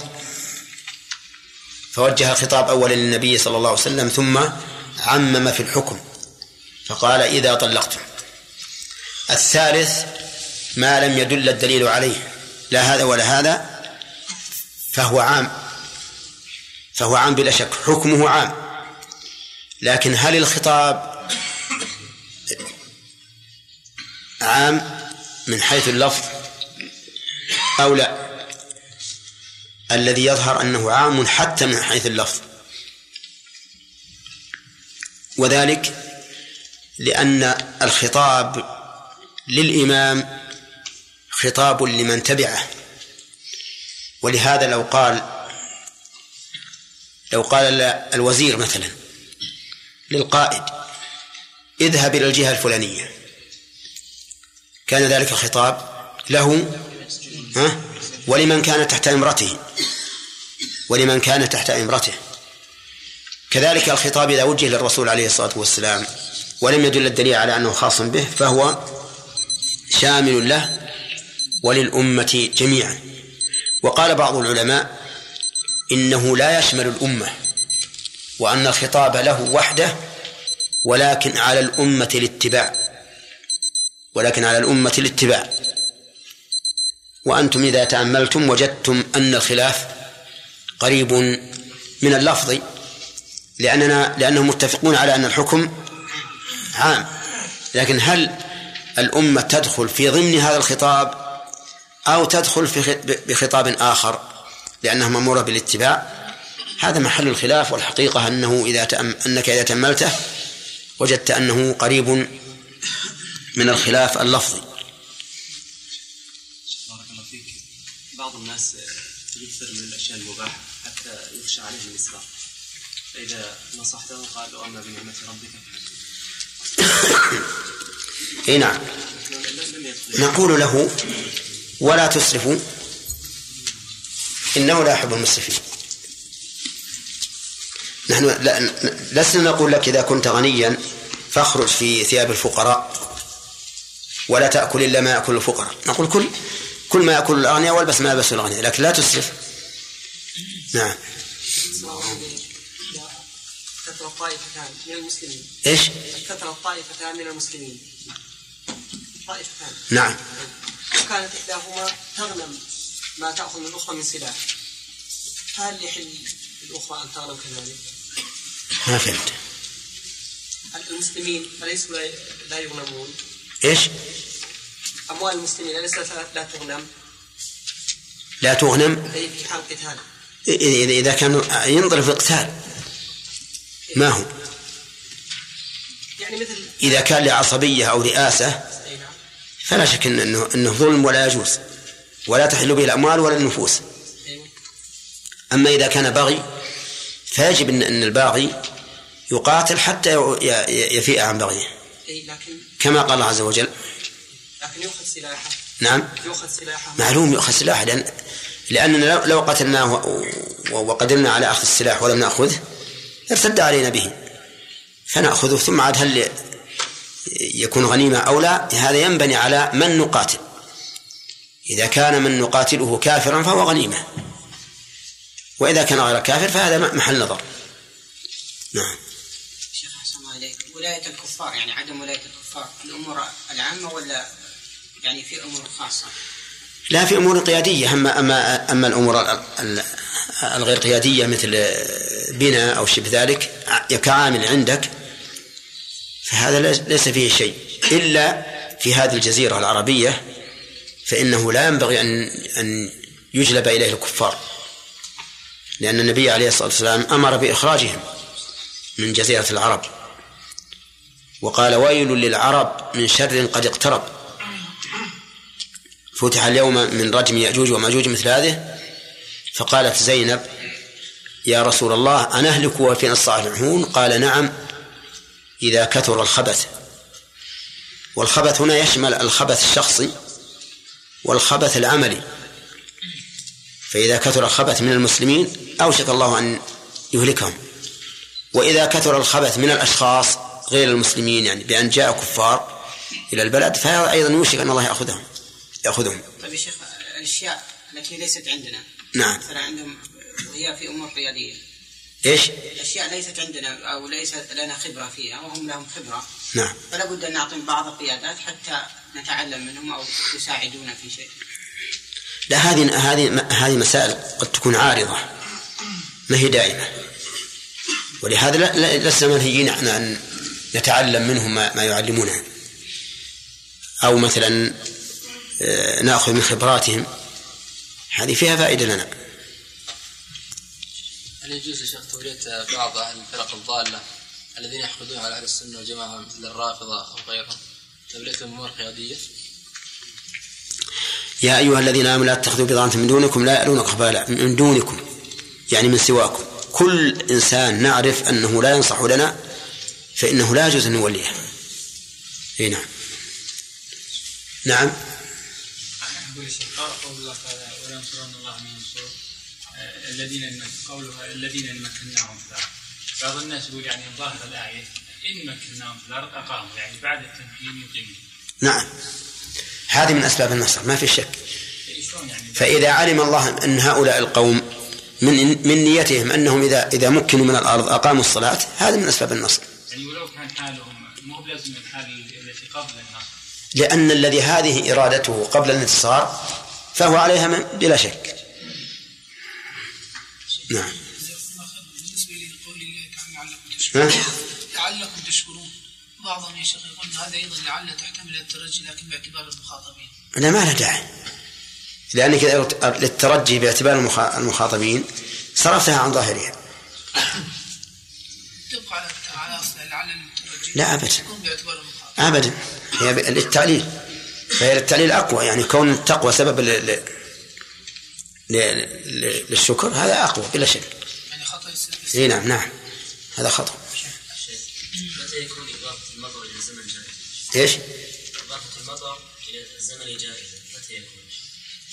فوجه الخطاب أولا للنبي صلى الله عليه وسلم ثم عمم في الحكم فقال إذا طلقتم. الثالث ما لم يدل الدليل عليه لا هذا ولا هذا فهو عام فهو عام بلا شك حكمه عام. لكن هل الخطاب عام من حيث اللفظ أو لا؟ الذي يظهر أنه عام حتى من حيث اللفظ. وذلك لأن الخطاب للإمام خطاب لمن تبعه. ولهذا لو قال لو قال الوزير مثلا للقائد اذهب إلى الجهة الفلانية. كان ذلك الخطاب له ها؟ ولمن كان تحت إمرته. ولمن كان تحت إمرته. كذلك الخطاب إذا وجه للرسول عليه الصلاة والسلام ولم يدل الدليل على أنه خاص به فهو شامل له وللأمة جميعا. وقال بعض العلماء إنه لا يشمل الأمة وأن الخطاب له وحده ولكن على الأمة الاتباع ولكن على الأمة الاتباع. وأنتم إذا تأملتم وجدتم أن الخلاف قريب من اللفظ لأننا لأنهم متفقون على أن الحكم عام. لكن هل الأمة تدخل في ضمن هذا الخطاب أو تدخل في بخطاب آخر لأنها مأمورة بالاتباع. هذا محل الخلاف والحقيقة أنه إذا تأم أنك إذا تأملته وجدت أنه قريب من الخلاف اللفظي. بارك الله فيك. بعض الناس يكثر من الأشياء المباحة حتى يخشى عليه الإسراف فإذا نصحته قال وأما بنعمة ربك. إي نعم. نقول له ولا تسرفوا إنه لا يحب المسرفين. نحن لسنا نقول لك إذا كنت غنيا فاخرج في ثياب الفقراء ولا تأكل إلا ما يأكل الفقراء. نقول كل كل ما يأكل الأغنياء والبس ما يلبس الأغنياء لكن لا تسرف. نعم. كثر الطائفتان من المسلمين. إيش؟ كثر الطائفتان من المسلمين. طائفتان نعم وكانت إحداهما تغنم ما تأخذ من الأخرى من سلاح هل يحل الأخرى أن تغنم كذلك؟ ما فهمت المسلمين أليسوا لا- يغنمون؟ إيش؟ أموال المسلمين أليست لا تغنم؟ لا تغنم أي في حال قتال إذا كان ينضرب في القتال ما هو يعني مثل إذا كان لعصبية أو رئاسة أي نعم فلا شك إن- انه إنه ظلم ولا يجوز ولا تحل به الأموال ولا النفوس. أما إذا كان بغي فيجب ان إن الباغي يقاتل حتى يفيء عن بغيه لكن كما قال الله عز وجل. لكن يؤخذ سلاحه. نعم. يؤخذ سلاحه. معلوم يؤخذ سلاح لأن لأننا لو- قتلناه وقدرنا على أخذ السلاح ولم نأخذه ارتد علينا به. فنأخذه ثم عاد هل يكون غنيمة أو لا هذا ينبني على من نقاتل. إذا كان من نقاتله كافرا فهو غنيمة. وإذا كان غير كافر فهذا محل نظر. نعم. شيخ أحسن الله عليك ولاية الكفار يعني عدم ولاية الكفار في الأمور العامة ولا يعني في أمور خاصة؟ لا في أمور قيادية اما اما أما الأمور ال- ال- الغير قيادية مثل بناء أو شبه ذلك كعامل عندك فهذا ليس- فيه شيء. إلا في هذه الجزيرة العربية فإنه لا ينبغي ان أن يجلب إليه الكفار. لأن النبي عليه الصلاة والسلام أمر بإخراجهم من جزيرة العرب. وقال ويل للعرب من شر قد اقترب. فتح اليوم من رجم يأجوج ومأجوج مثل هذه. فقالت زينب يا رسول الله أنهلك وفينا الصالحون قال نعم. إذا كثر الخبث. والخبث هنا يشمل الخبث الشخصي والخبث العملي. فإذا كثر الخبث من المسلمين أوشك الله أن يهلكهم. وإذا كثر الخبث من الأشخاص غير المسلمين يعني بأن جاء كفار إلى البلد فهذا أيضا يوشك أن الله يأخذهم يأخذهم. طيب يا شيخ الأشياء التي ليست عندنا نعم. مثلا عندهم وهي في أمور رياضية إيش؟ الأشياء ليست عندنا أو ليست لنا خبرة فيها وهم لهم خبرة. نعم. فلا بد أن نعطيهم بعض القيادات حتى نتعلم منهم أو يساعدونا في شيء. لا هذه هذه هذه مسائل قد تكون عارضة. ما هي دائمة ولهذا لا- لسنا منهيين عن أن نتعلم منهم ما, ما يعلمونه أو مثلا آه، نأخذ من خبراتهم. هذه فيها فائدة لنا. هل يجوز يا شيخ تولية بعض أهل الفرق الضالة الذين يحقدون على أهل السنة والجماعة مثل الرافضة أو غيرهم؟ توليتهم أمور قيادية؟ يا أيها الذين آمنوا لا تتخذوا بضاعة من دونكم لا يألونك خبالا من دونكم يعني من سواكم. كل إنسان نعرف أنه لا ينصح لنا فإنه لا يجوز أن نوليه. أي نعم. نعم. قول الله تعالى. الذين قولها الذين مكناهم في الأرض. بعض الناس يقول يعني ظاهر الآية إن مكناهم في الأرض أقاموا. يعني بعد التمكين يقيمون. نعم. هذه من أسباب النصر ما في شك. شلون يعني؟ فإذا علم الله أن هؤلاء القوم من من نيتهم أنهم إذا إذا مكنوا من الأرض أقاموا الصلاة هذا من أسباب النصر. يعني ولو كان حالهم مو بلازم الحال التي قبل النصر. لأن الذي هذه إرادته قبل الانتصار فهو عليها من بلا شك. نعم بالنسبة لقول الله تعالى لعلكم تشكرون؟ لعلكم تشكرون بعضهم يا شيخ يقول هذا أيضا لعل تحتمل الترجي لكن باعتبار المخاطبين لا ما له داعي لأنك للترجي باعتبار المخا- المخاطبين صرفتها عن ظاهرها تبقى على على اصل لعل الترجي لا أبدا. أبدا هي للتعليل فهي للتعليل أقوى يعني كون التقوى سبب. للشكر هذا أقوى بلا شك. يعني إي نعم نعم. هذا خطأ. متى يكون إضافة المطر إلى الزمن؟ إيش؟ إضافة المطر إلى الزمن متى يكون؟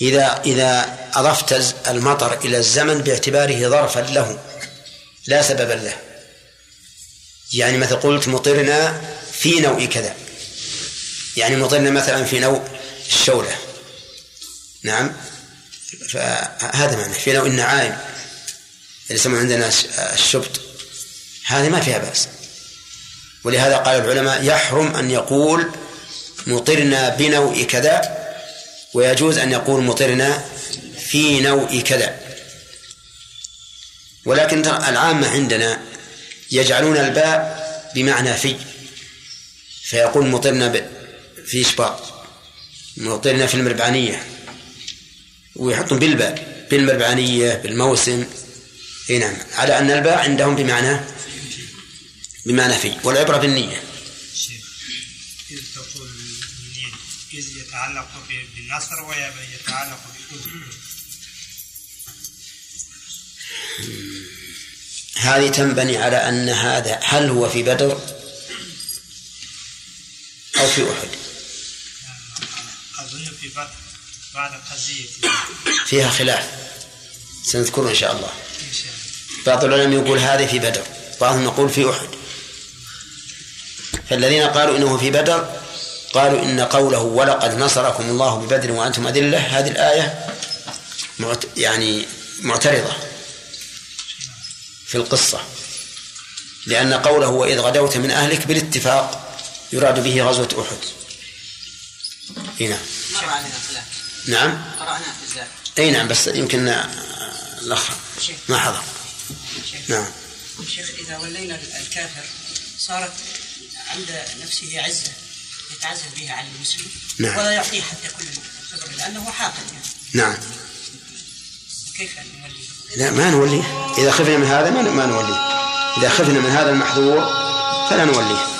إذا إذا أضفت المطر إلى الزمن باعتباره ظرفا له لا سببا له. يعني مثل قلت مطرنا في نوع كذا. يعني مطرنا مثلا في نوع الشولة. نعم. فهذا معنى في نوع النعائم اللي يسمون عندنا الش- الشبط هذه ما فيها بأس. ولهذا قال العلماء يحرم أن يقول مطرنا بنوع كذا ويجوز أن يقول مطرنا في نوع كذا. ولكن العامة عندنا يجعلون الباء بمعنى في فيقول مطرنا في إشباط مطرنا في المربعانية. ويحطون بالباء بالمربعانية بالموسم إي نعم. على أن الباء عندهم بمعنى بمعنى في والعبرة بالنية إذ تقول إذ يتعلق بالنصر ويتعلق هذه تنبني على أن هذا هل هو في بدر أو في أحد أظن في بدر بعد فيها خلاف. سنذكره إن شاء الله. إن شاء الله. بعض العلماء يقول هذه في بدر بعضهم يقول في أحد. فالذين قالوا إنه في بدر قالوا إن قوله ولقد نصركم الله ببدر وأنتم أذلة هذه الآية معت يعني معترضة في القصة. لأن قوله وإذ غدوت من أهلك بالاتفاق يراد به غزوة أحد. هنا. مر علينا خلاف نعم. قرأناه في الزاد. أي نعم بس يمكن الأخ ما حضر. نعم. شيخ إذا ولينا الكافر صارت عند نفسه عزة يتعزز بها على المسلم. نعم. ولا يعطيه حتى كل الفضل لأنه حاقد يعني. نعم. كيف نولي؟ لا ما نوليه إذا خفنا من هذا ما ما نوليه إذا خفنا من هذا المحظور فلا نوليه.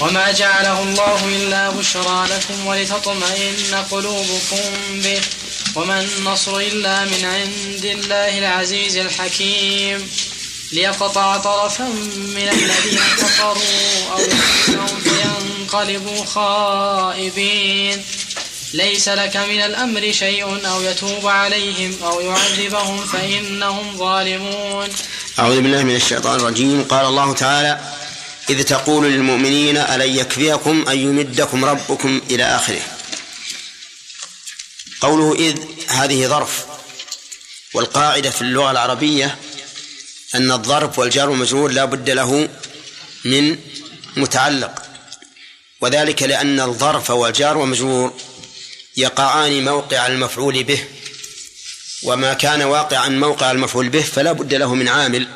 وما جعله الله إلا بشرى لكم ولتطمئن قلوبكم به. وما النصر إلا من عند الله العزيز الحكيم. ليقطع طرفا من الذين كفروا أو يحبسهم فينقلبوا خائبين. ليس لك من الأمر شيء أو يتوب عليهم أو يعذبهم فإنهم ظالمون. أعوذ بالله من الشيطان الرجيم. قال الله تعالى إذ تقول للمؤمنين ألن يكفيكم أن يمدكم ربكم إلى آخره؟ قوله إذ هذه ظرف. والقاعدة في اللغة العربية أن الظرف والجار والمجرور لا بد له من متعلق. وذلك لأن الظرف والجار والمجرور يقعان موقع المفعول به. وما كان واقعا موقع المفعول به فلا بد له من عامل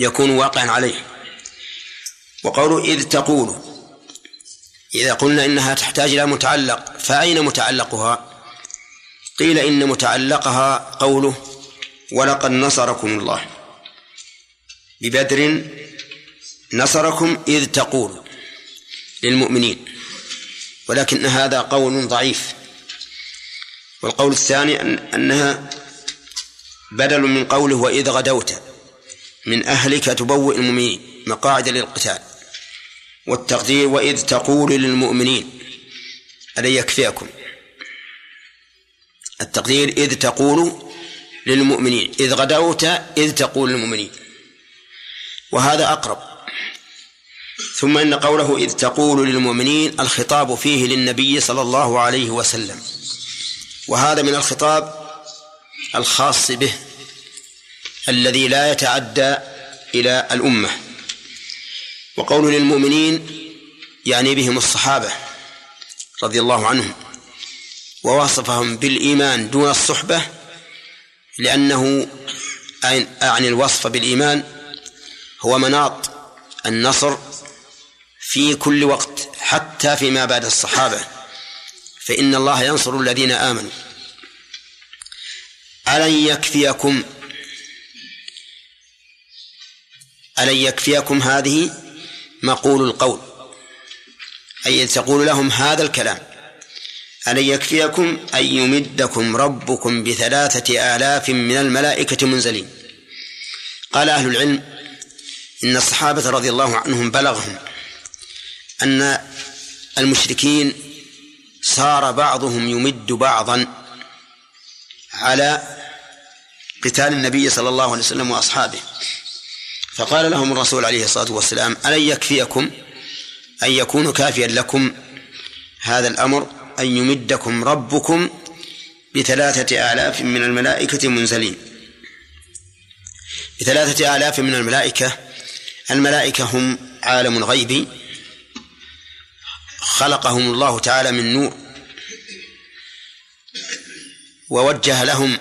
يكون واقعا عليه. وقوله إذ تقول إذا قلنا إنها تحتاج إلى متعلق فأين متعلقها؟ قيل إن متعلقها قوله ولقد نصركم الله. ببدر نصركم إذ تقول للمؤمنين ولكن هذا قول ضعيف. والقول الثاني أن أنها بدل من قوله وإذ غدوت من أهلك تبوئ المؤمنين. مقاعد للقتال والتقدير وإذ تقول للمؤمنين ألن يكفيكم التقدير إذ تقول للمؤمنين إذ غدوت إذ تقول للمؤمنين. وهذا أقرب. ثم إن قوله إذ تقول للمؤمنين الخطاب فيه للنبي صلى الله عليه وسلم. وهذا من الخطاب الخاص به الذي لا يتعدى إلى الأمة. وقول للمؤمنين يعني بهم الصحابة رضي الله عنهم ووصفهم بالإيمان دون الصحبة لأنه أعني الوصف بالإيمان هو مناط النصر في كل وقت حتى فيما بعد الصحابة. فإن الله ينصر الذين آمنوا. ألن يكفيكم ألن يكفيكم هذه؟ مقول القول أي تقول لهم هذا الكلام ألن يكفيكم أن يمدكم ربكم بثلاثة آلاف من الملائكة منزلين؟ قال أهل العلم إن الصحابة رضي الله عنهم بلغهم أن المشركين صار بعضهم يمد بعضا على قتال النبي صلى الله عليه وسلم وأصحابه. فقال لهم الرسول عليه الصلاة والسلام ألن يكفيكم أن يكون كافيا لكم هذا الأمر أن يمدكم ربكم بثلاثة آلاف من الملائكة منزلين. بثلاثة آلاف من الملائكة الملائكة هم عالم الغيب خلقهم الله تعالى من نور ووجه لهم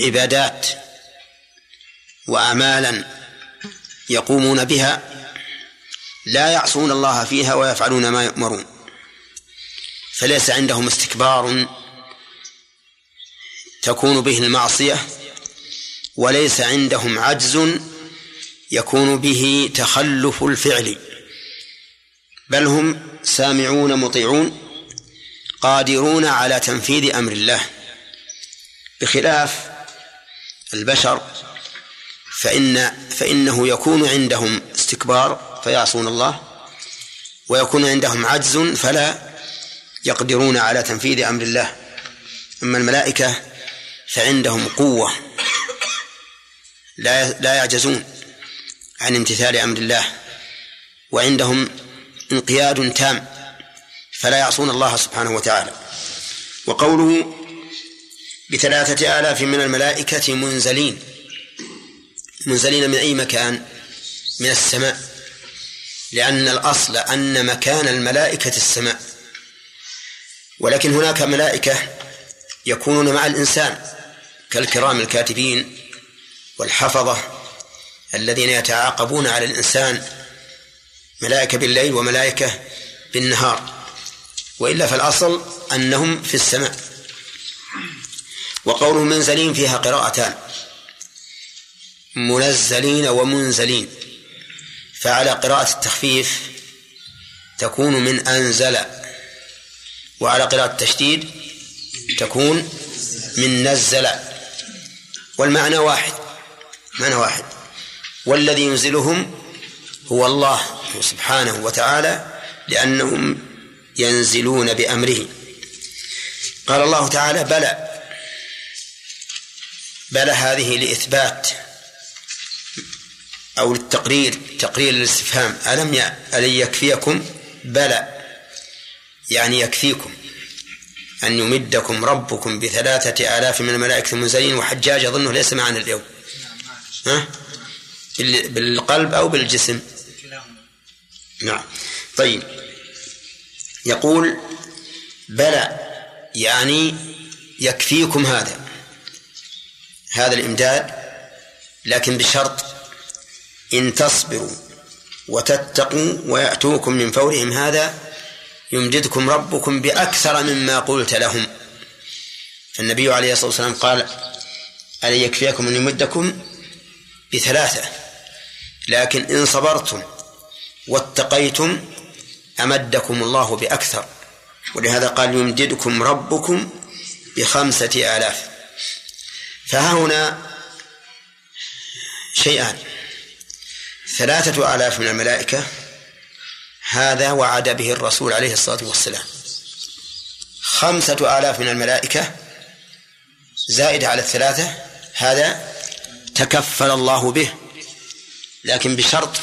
عبادات وأعمالا يقومون بها لا يعصون الله فيها ويفعلون ما يؤمرون. فليس عندهم استكبار تكون به المعصية وليس عندهم عجز يكون به تخلف الفعل. بل هم سامعون مطيعون قادرون على تنفيذ أمر الله. بخلاف البشر فإن فإنه يكون عندهم استكبار فيعصون الله. ويكون عندهم عجز فلا يقدرون على تنفيذ أمر الله. أما الملائكة فعندهم قوة لا لا يعجزون عن امتثال أمر الله. وعندهم انقياد تام فلا يعصون الله سبحانه وتعالى. وقوله بثلاثة آلاف من الملائكة منزلين منزلين من أي مكان؟ من السماء. لأن الأصل أن مكان الملائكة السماء. ولكن هناك ملائكة يكونون مع الإنسان كالكرام الكاتبين والحفظة الذين يتعاقبون على الإنسان ملائكة بالليل وملائكة بالنهار. وإلا فالأصل أنهم في السماء. وقوله منزلين فيها قراءتان. منزلين ومنزلين. فعلى قراءة التخفيف تكون من أنزل وعلى قراءة التشديد تكون من نزل. والمعنى واحد معنى واحد. والذي ينزلهم هو الله سبحانه وتعالى لأنهم ينزلون بأمره. قال الله تعالى بلى بلى هذه لإثبات أو للتقرير تقرير الاستفهام ألم ألن يكفيكم؟ بلى. يعني يكفيكم أن يمدكم ربكم بثلاثة آلاف من الملائكة المنزلين وحجاج أظنه ليس معنا اليوم. ها؟ بالقلب أو بالجسم؟ نعم. طيب. يقول بلى يعني يكفيكم هذا. هذا الإمداد لكن بشرط إن تصبروا وتتقوا ويأتوكم من فورهم هذا يمددكم ربكم بأكثر مما قلت لهم. فالنبي عليه الصلاة والسلام قال ألن يكفيكم أن يمدكم؟ بثلاثة. لكن إن صبرتم واتقيتم أمدكم الله بأكثر. ولهذا قال يمددكم ربكم بخمسة آلاف. فها هنا شيئان. ثلاثة آلاف من الملائكة هذا وعد به الرسول عليه الصلاة والسلام. خمسة آلاف من الملائكة زائدة على الثلاثة هذا تكفل الله به لكن بشرط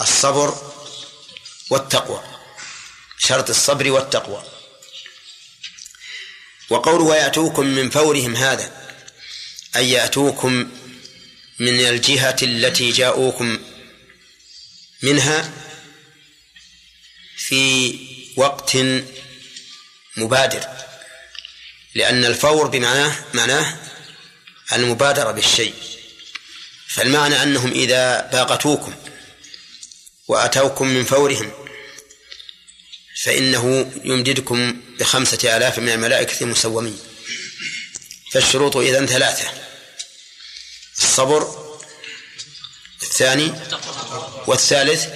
الصبر والتقوى شرط الصبر والتقوى. وقوله ويأتوكم من فورهم هذا أي يأتوكم من الجهة التي جاءوكم منها في وقت مبادر لأن الفور بمعناه معناه المبادرة بالشيء. فالمعنى أنهم إذا باغتوكم وأتوكم من فورهم فإنه يمددكم بخمسة آلاف من الملائكة المسومين. فالشروط إذن ثلاثة. الصبر الثاني والثالث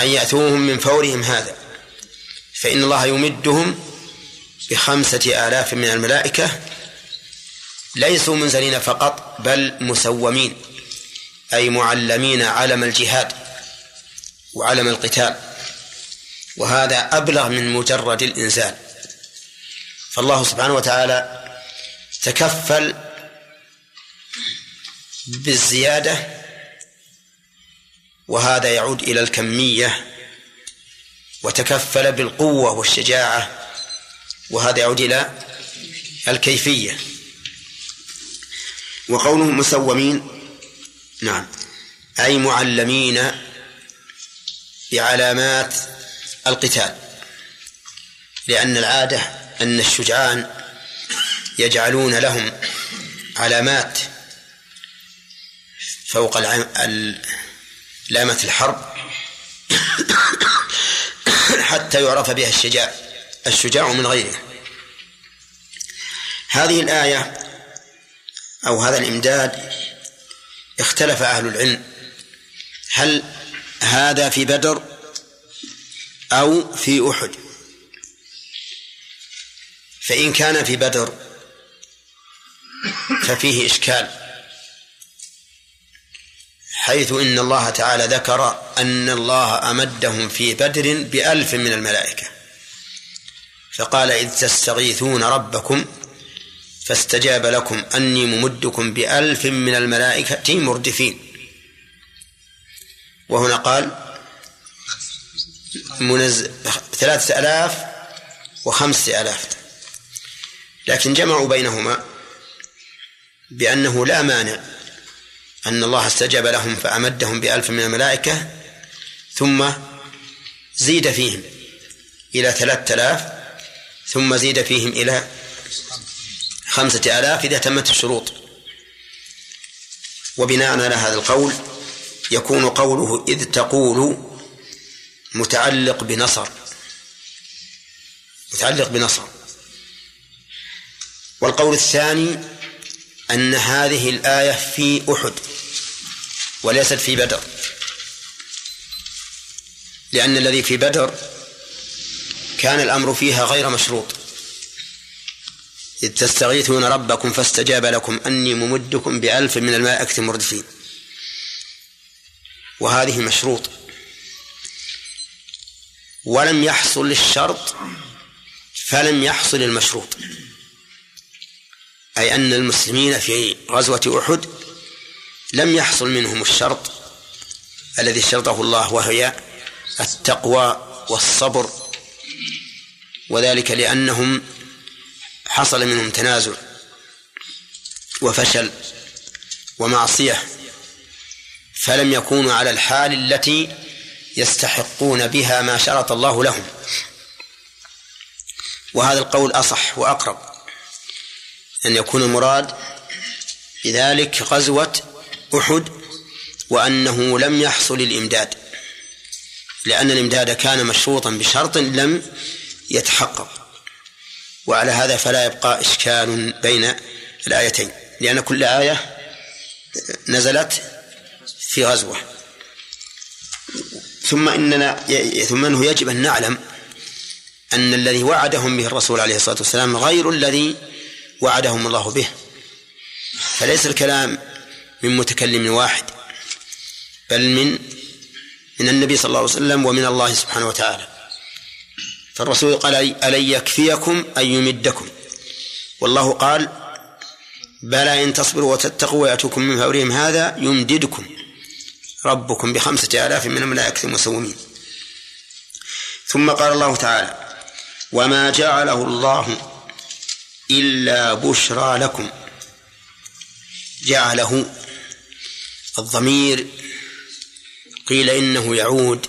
أن يأتوهم من فورهم هذا. فإن الله يمدهم بخمسة آلاف من الملائكة ليسوا منزلين فقط بل مسومين أي معلمين علم الجهاد وعلم القتال. وهذا أبلغ من مجرد الإنزال. فالله سبحانه وتعالى تكفل بالزيادة وهذا يعود إلى الكمية وتكفل بالقوة والشجاعة وهذا يعود إلى الكيفية. وقوله مسومين نعم أي معلمين بعلامات القتال لأن العادة أن الشجعان يجعلون لهم علامات فوق لامة الحرب حتى يعرف بها الشجاع الشجاع من غيره. هذه الآية أو هذا الإمداد اختلف أهل العلم. هل هذا في بدر أو في أحد؟ فإن كان في بدر ففيه إشكال. حيث إن الله تعالى ذكر أن الله أمدهم في بدر بألف من الملائكة. فقال إذ تستغيثون ربكم فاستجاب لكم أني ممدكم بألف من الملائكة مردفين. وهنا قال منزل ثلاثة آلاف وخمسة آلاف. لكن جمعوا بينهما بأنه لا مانع أن الله استجاب لهم فأمدهم بألف من الملائكة ثم زيد فيهم إلى ثلاثة آلاف ثم زيد فيهم إلى خمسة آلاف إذا تمت الشروط. وبناء على هذا القول يكون قوله إذ تقول متعلق بنصر متعلق بنصر. والقول الثاني أن هذه الآية في أحد. وليست في بدر. لأن الذي في بدر كان الأمر فيها غير مشروط. إذ تستغيثون ربكم فاستجاب لكم أني ممدكم بألف من الملائكة مردفين. وهذه مشروط. ولم يحصل الشرط فلم يحصل المشروط. أي أن المسلمين في غزوة أحد لم يحصل منهم الشرط الذي شرطه الله وهي التقوى والصبر وذلك لأنهم حصل منهم تنازع وفشل ومعصية فلم يكونوا على الحال التي يستحقون بها ما شرط الله لهم. وهذا القول أصح وأقرب أن يكون المراد بذلك غزوة أحد وأنه لم يحصل الإمداد لأن الإمداد كان مشروطا بشرط لم يتحقق. وعلى هذا فلا يبقى إشكال بين الآيتين لأن كل آية نزلت في غزوة. ثم إننا ثم أنه يجب أن نعلم أن الذي وعدهم به الرسول عليه الصلاة والسلام غير الذي وعدهم الله به. فليس الكلام من متكلم واحد بل من من النبي صلى الله عليه وسلم ومن الله سبحانه وتعالى. فالرسول قال ألن يكفيكم أن يمدكم؟ والله قال بلى إن تصبروا وتتقوا ويأتوكم من فورهم هذا يمددكم ربكم بخمسة آلاف من الملائكة المسومين ثم قال الله تعالى وما جعله الله إلا بشرى لكم. جعله الضمير قيل إنه يعود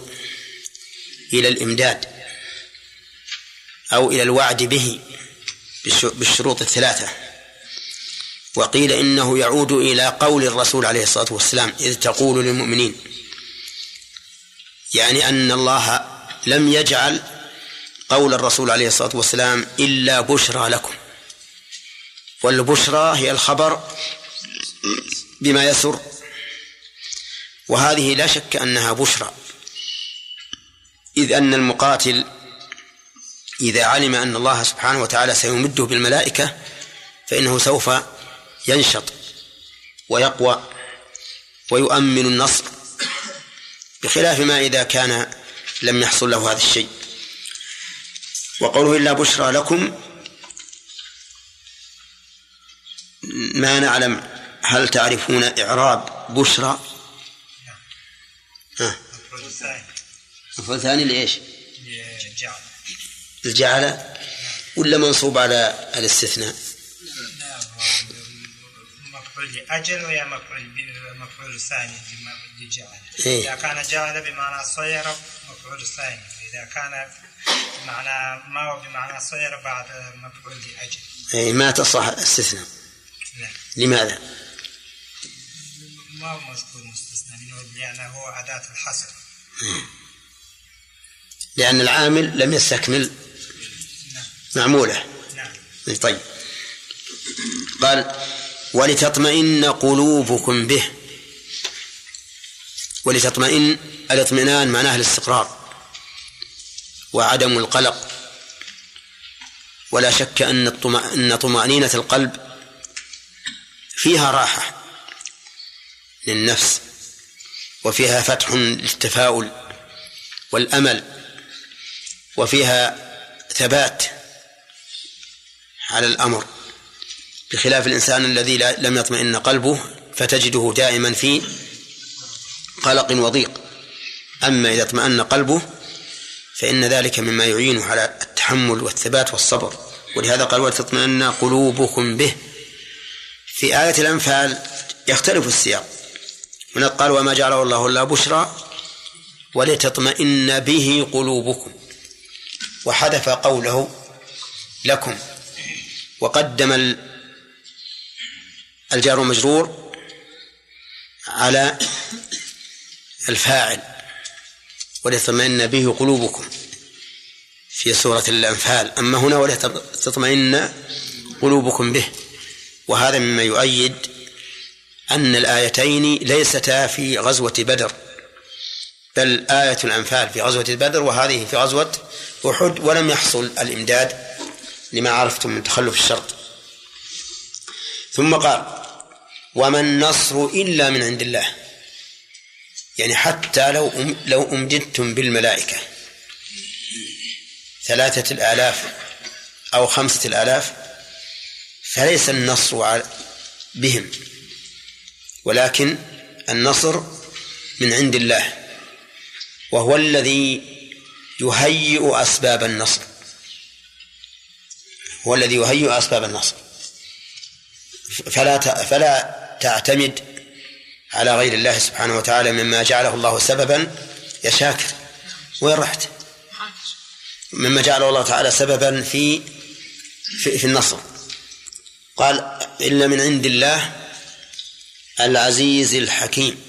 إلى الإمداد أو إلى الوعد به بالشروط الثلاثة. وقيل إنه يعود إلى قول الرسول عليه الصلاة والسلام إذ تقول للمؤمنين يعني أن الله لم يجعل قول الرسول عليه الصلاة والسلام إلا بشرى لكم. والبشرى هي الخبر بما يسر وهذه لا شك أنها بشرى. إذ أن المقاتل إذا علم أن الله سبحانه وتعالى سيمده بالملائكة فإنه سوف ينشط ويقوى ويؤمن النصر بخلاف ما إذا كان لم يحصل له هذا الشيء. وقوله إلا بشرى لكم ما نعلم هل تعرفون إعراب بشرى؟ ها. مفعول ثاني لإيش الجعل ولا منصوب على الاستثناء؟ مفعول لأجل ويا مفعول مفعول ثاني لجعل إيه. إذا كان جعل بمعنى صير مفعول ثاني. وإذا كان بمعنى ما هو بمعنى صير بعد مفعول لأجل. أي ما تصح استثناء نعم لماذا؟ ما هو مذكور لأنه هو أداة الحصر. لأن العامل لم يستكمل معموله. نعم. طيب. قال ولتطمئن قلوبكم به. ولتطمئن الاطمئنان معناه الاستقرار وعدم القلق. ولا شك أن الطمأ- أن طمأنينة القلب فيها راحة للنفس. وفيها فتح للتفاؤل والأمل وفيها ثبات على الأمر بخلاف الإنسان الذي لم يطمئن قلبه فتجده دائما في قلق وضيق. أما إذا اطمأن قلبه فإن ذلك مما يعينه على التحمل والثبات والصبر. ولهذا قال ولتطمئن قلوبكم به. في آية الأنفال يختلف السياق. هنا قال وما جعله الله إلا بشرى ولتطمئن به قلوبكم. وحذف قوله لكم. وقدم الجار المجرور على الفاعل ولتطمئن به قلوبكم في سورة الأنفال. أما هنا ولتطمئن قلوبكم به. وهذا مما يؤيد أن الآيتين ليستا في غزوة بدر بل آية الأنفال في غزوة بدر وهذه في غزوة أحد ولم يحصل الإمداد لما عرفتم من تخلف الشرط. ثم قال وما النصر إلا من عند الله. يعني حتى لو لو أمددتم بالملائكة ثلاثة الآلاف أو خمسة الآلاف فليس النصر بهم. ولكن النصر من عند الله وهو الذي يهيئ أسباب النصر هو الذي يهيئ أسباب النصر. فلا فلا تعتمد على غير الله سبحانه وتعالى مما جعله الله سببا يا شاكر. وين رحت؟ مما جعله الله تعالى سببا في في, في النصر. قال إلا من عند الله العزيز الحكيم.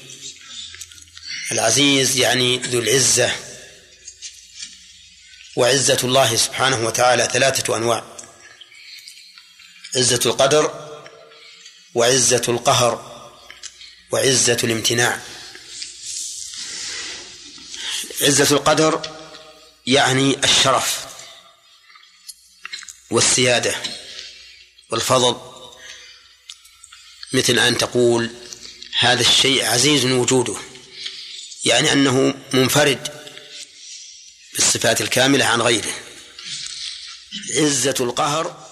العزيز يعني ذو العزة. وعزة الله سبحانه وتعالى ثلاثة أنواع. عزة القدر وعزة القهر وعزة الامتناع. عزة القدر يعني الشرف والسيادة والفضل مثل أن تقول هذا الشيء عزيز وجوده يعني أنه منفرد بالصفات الكاملة عن غيره. عزة القهر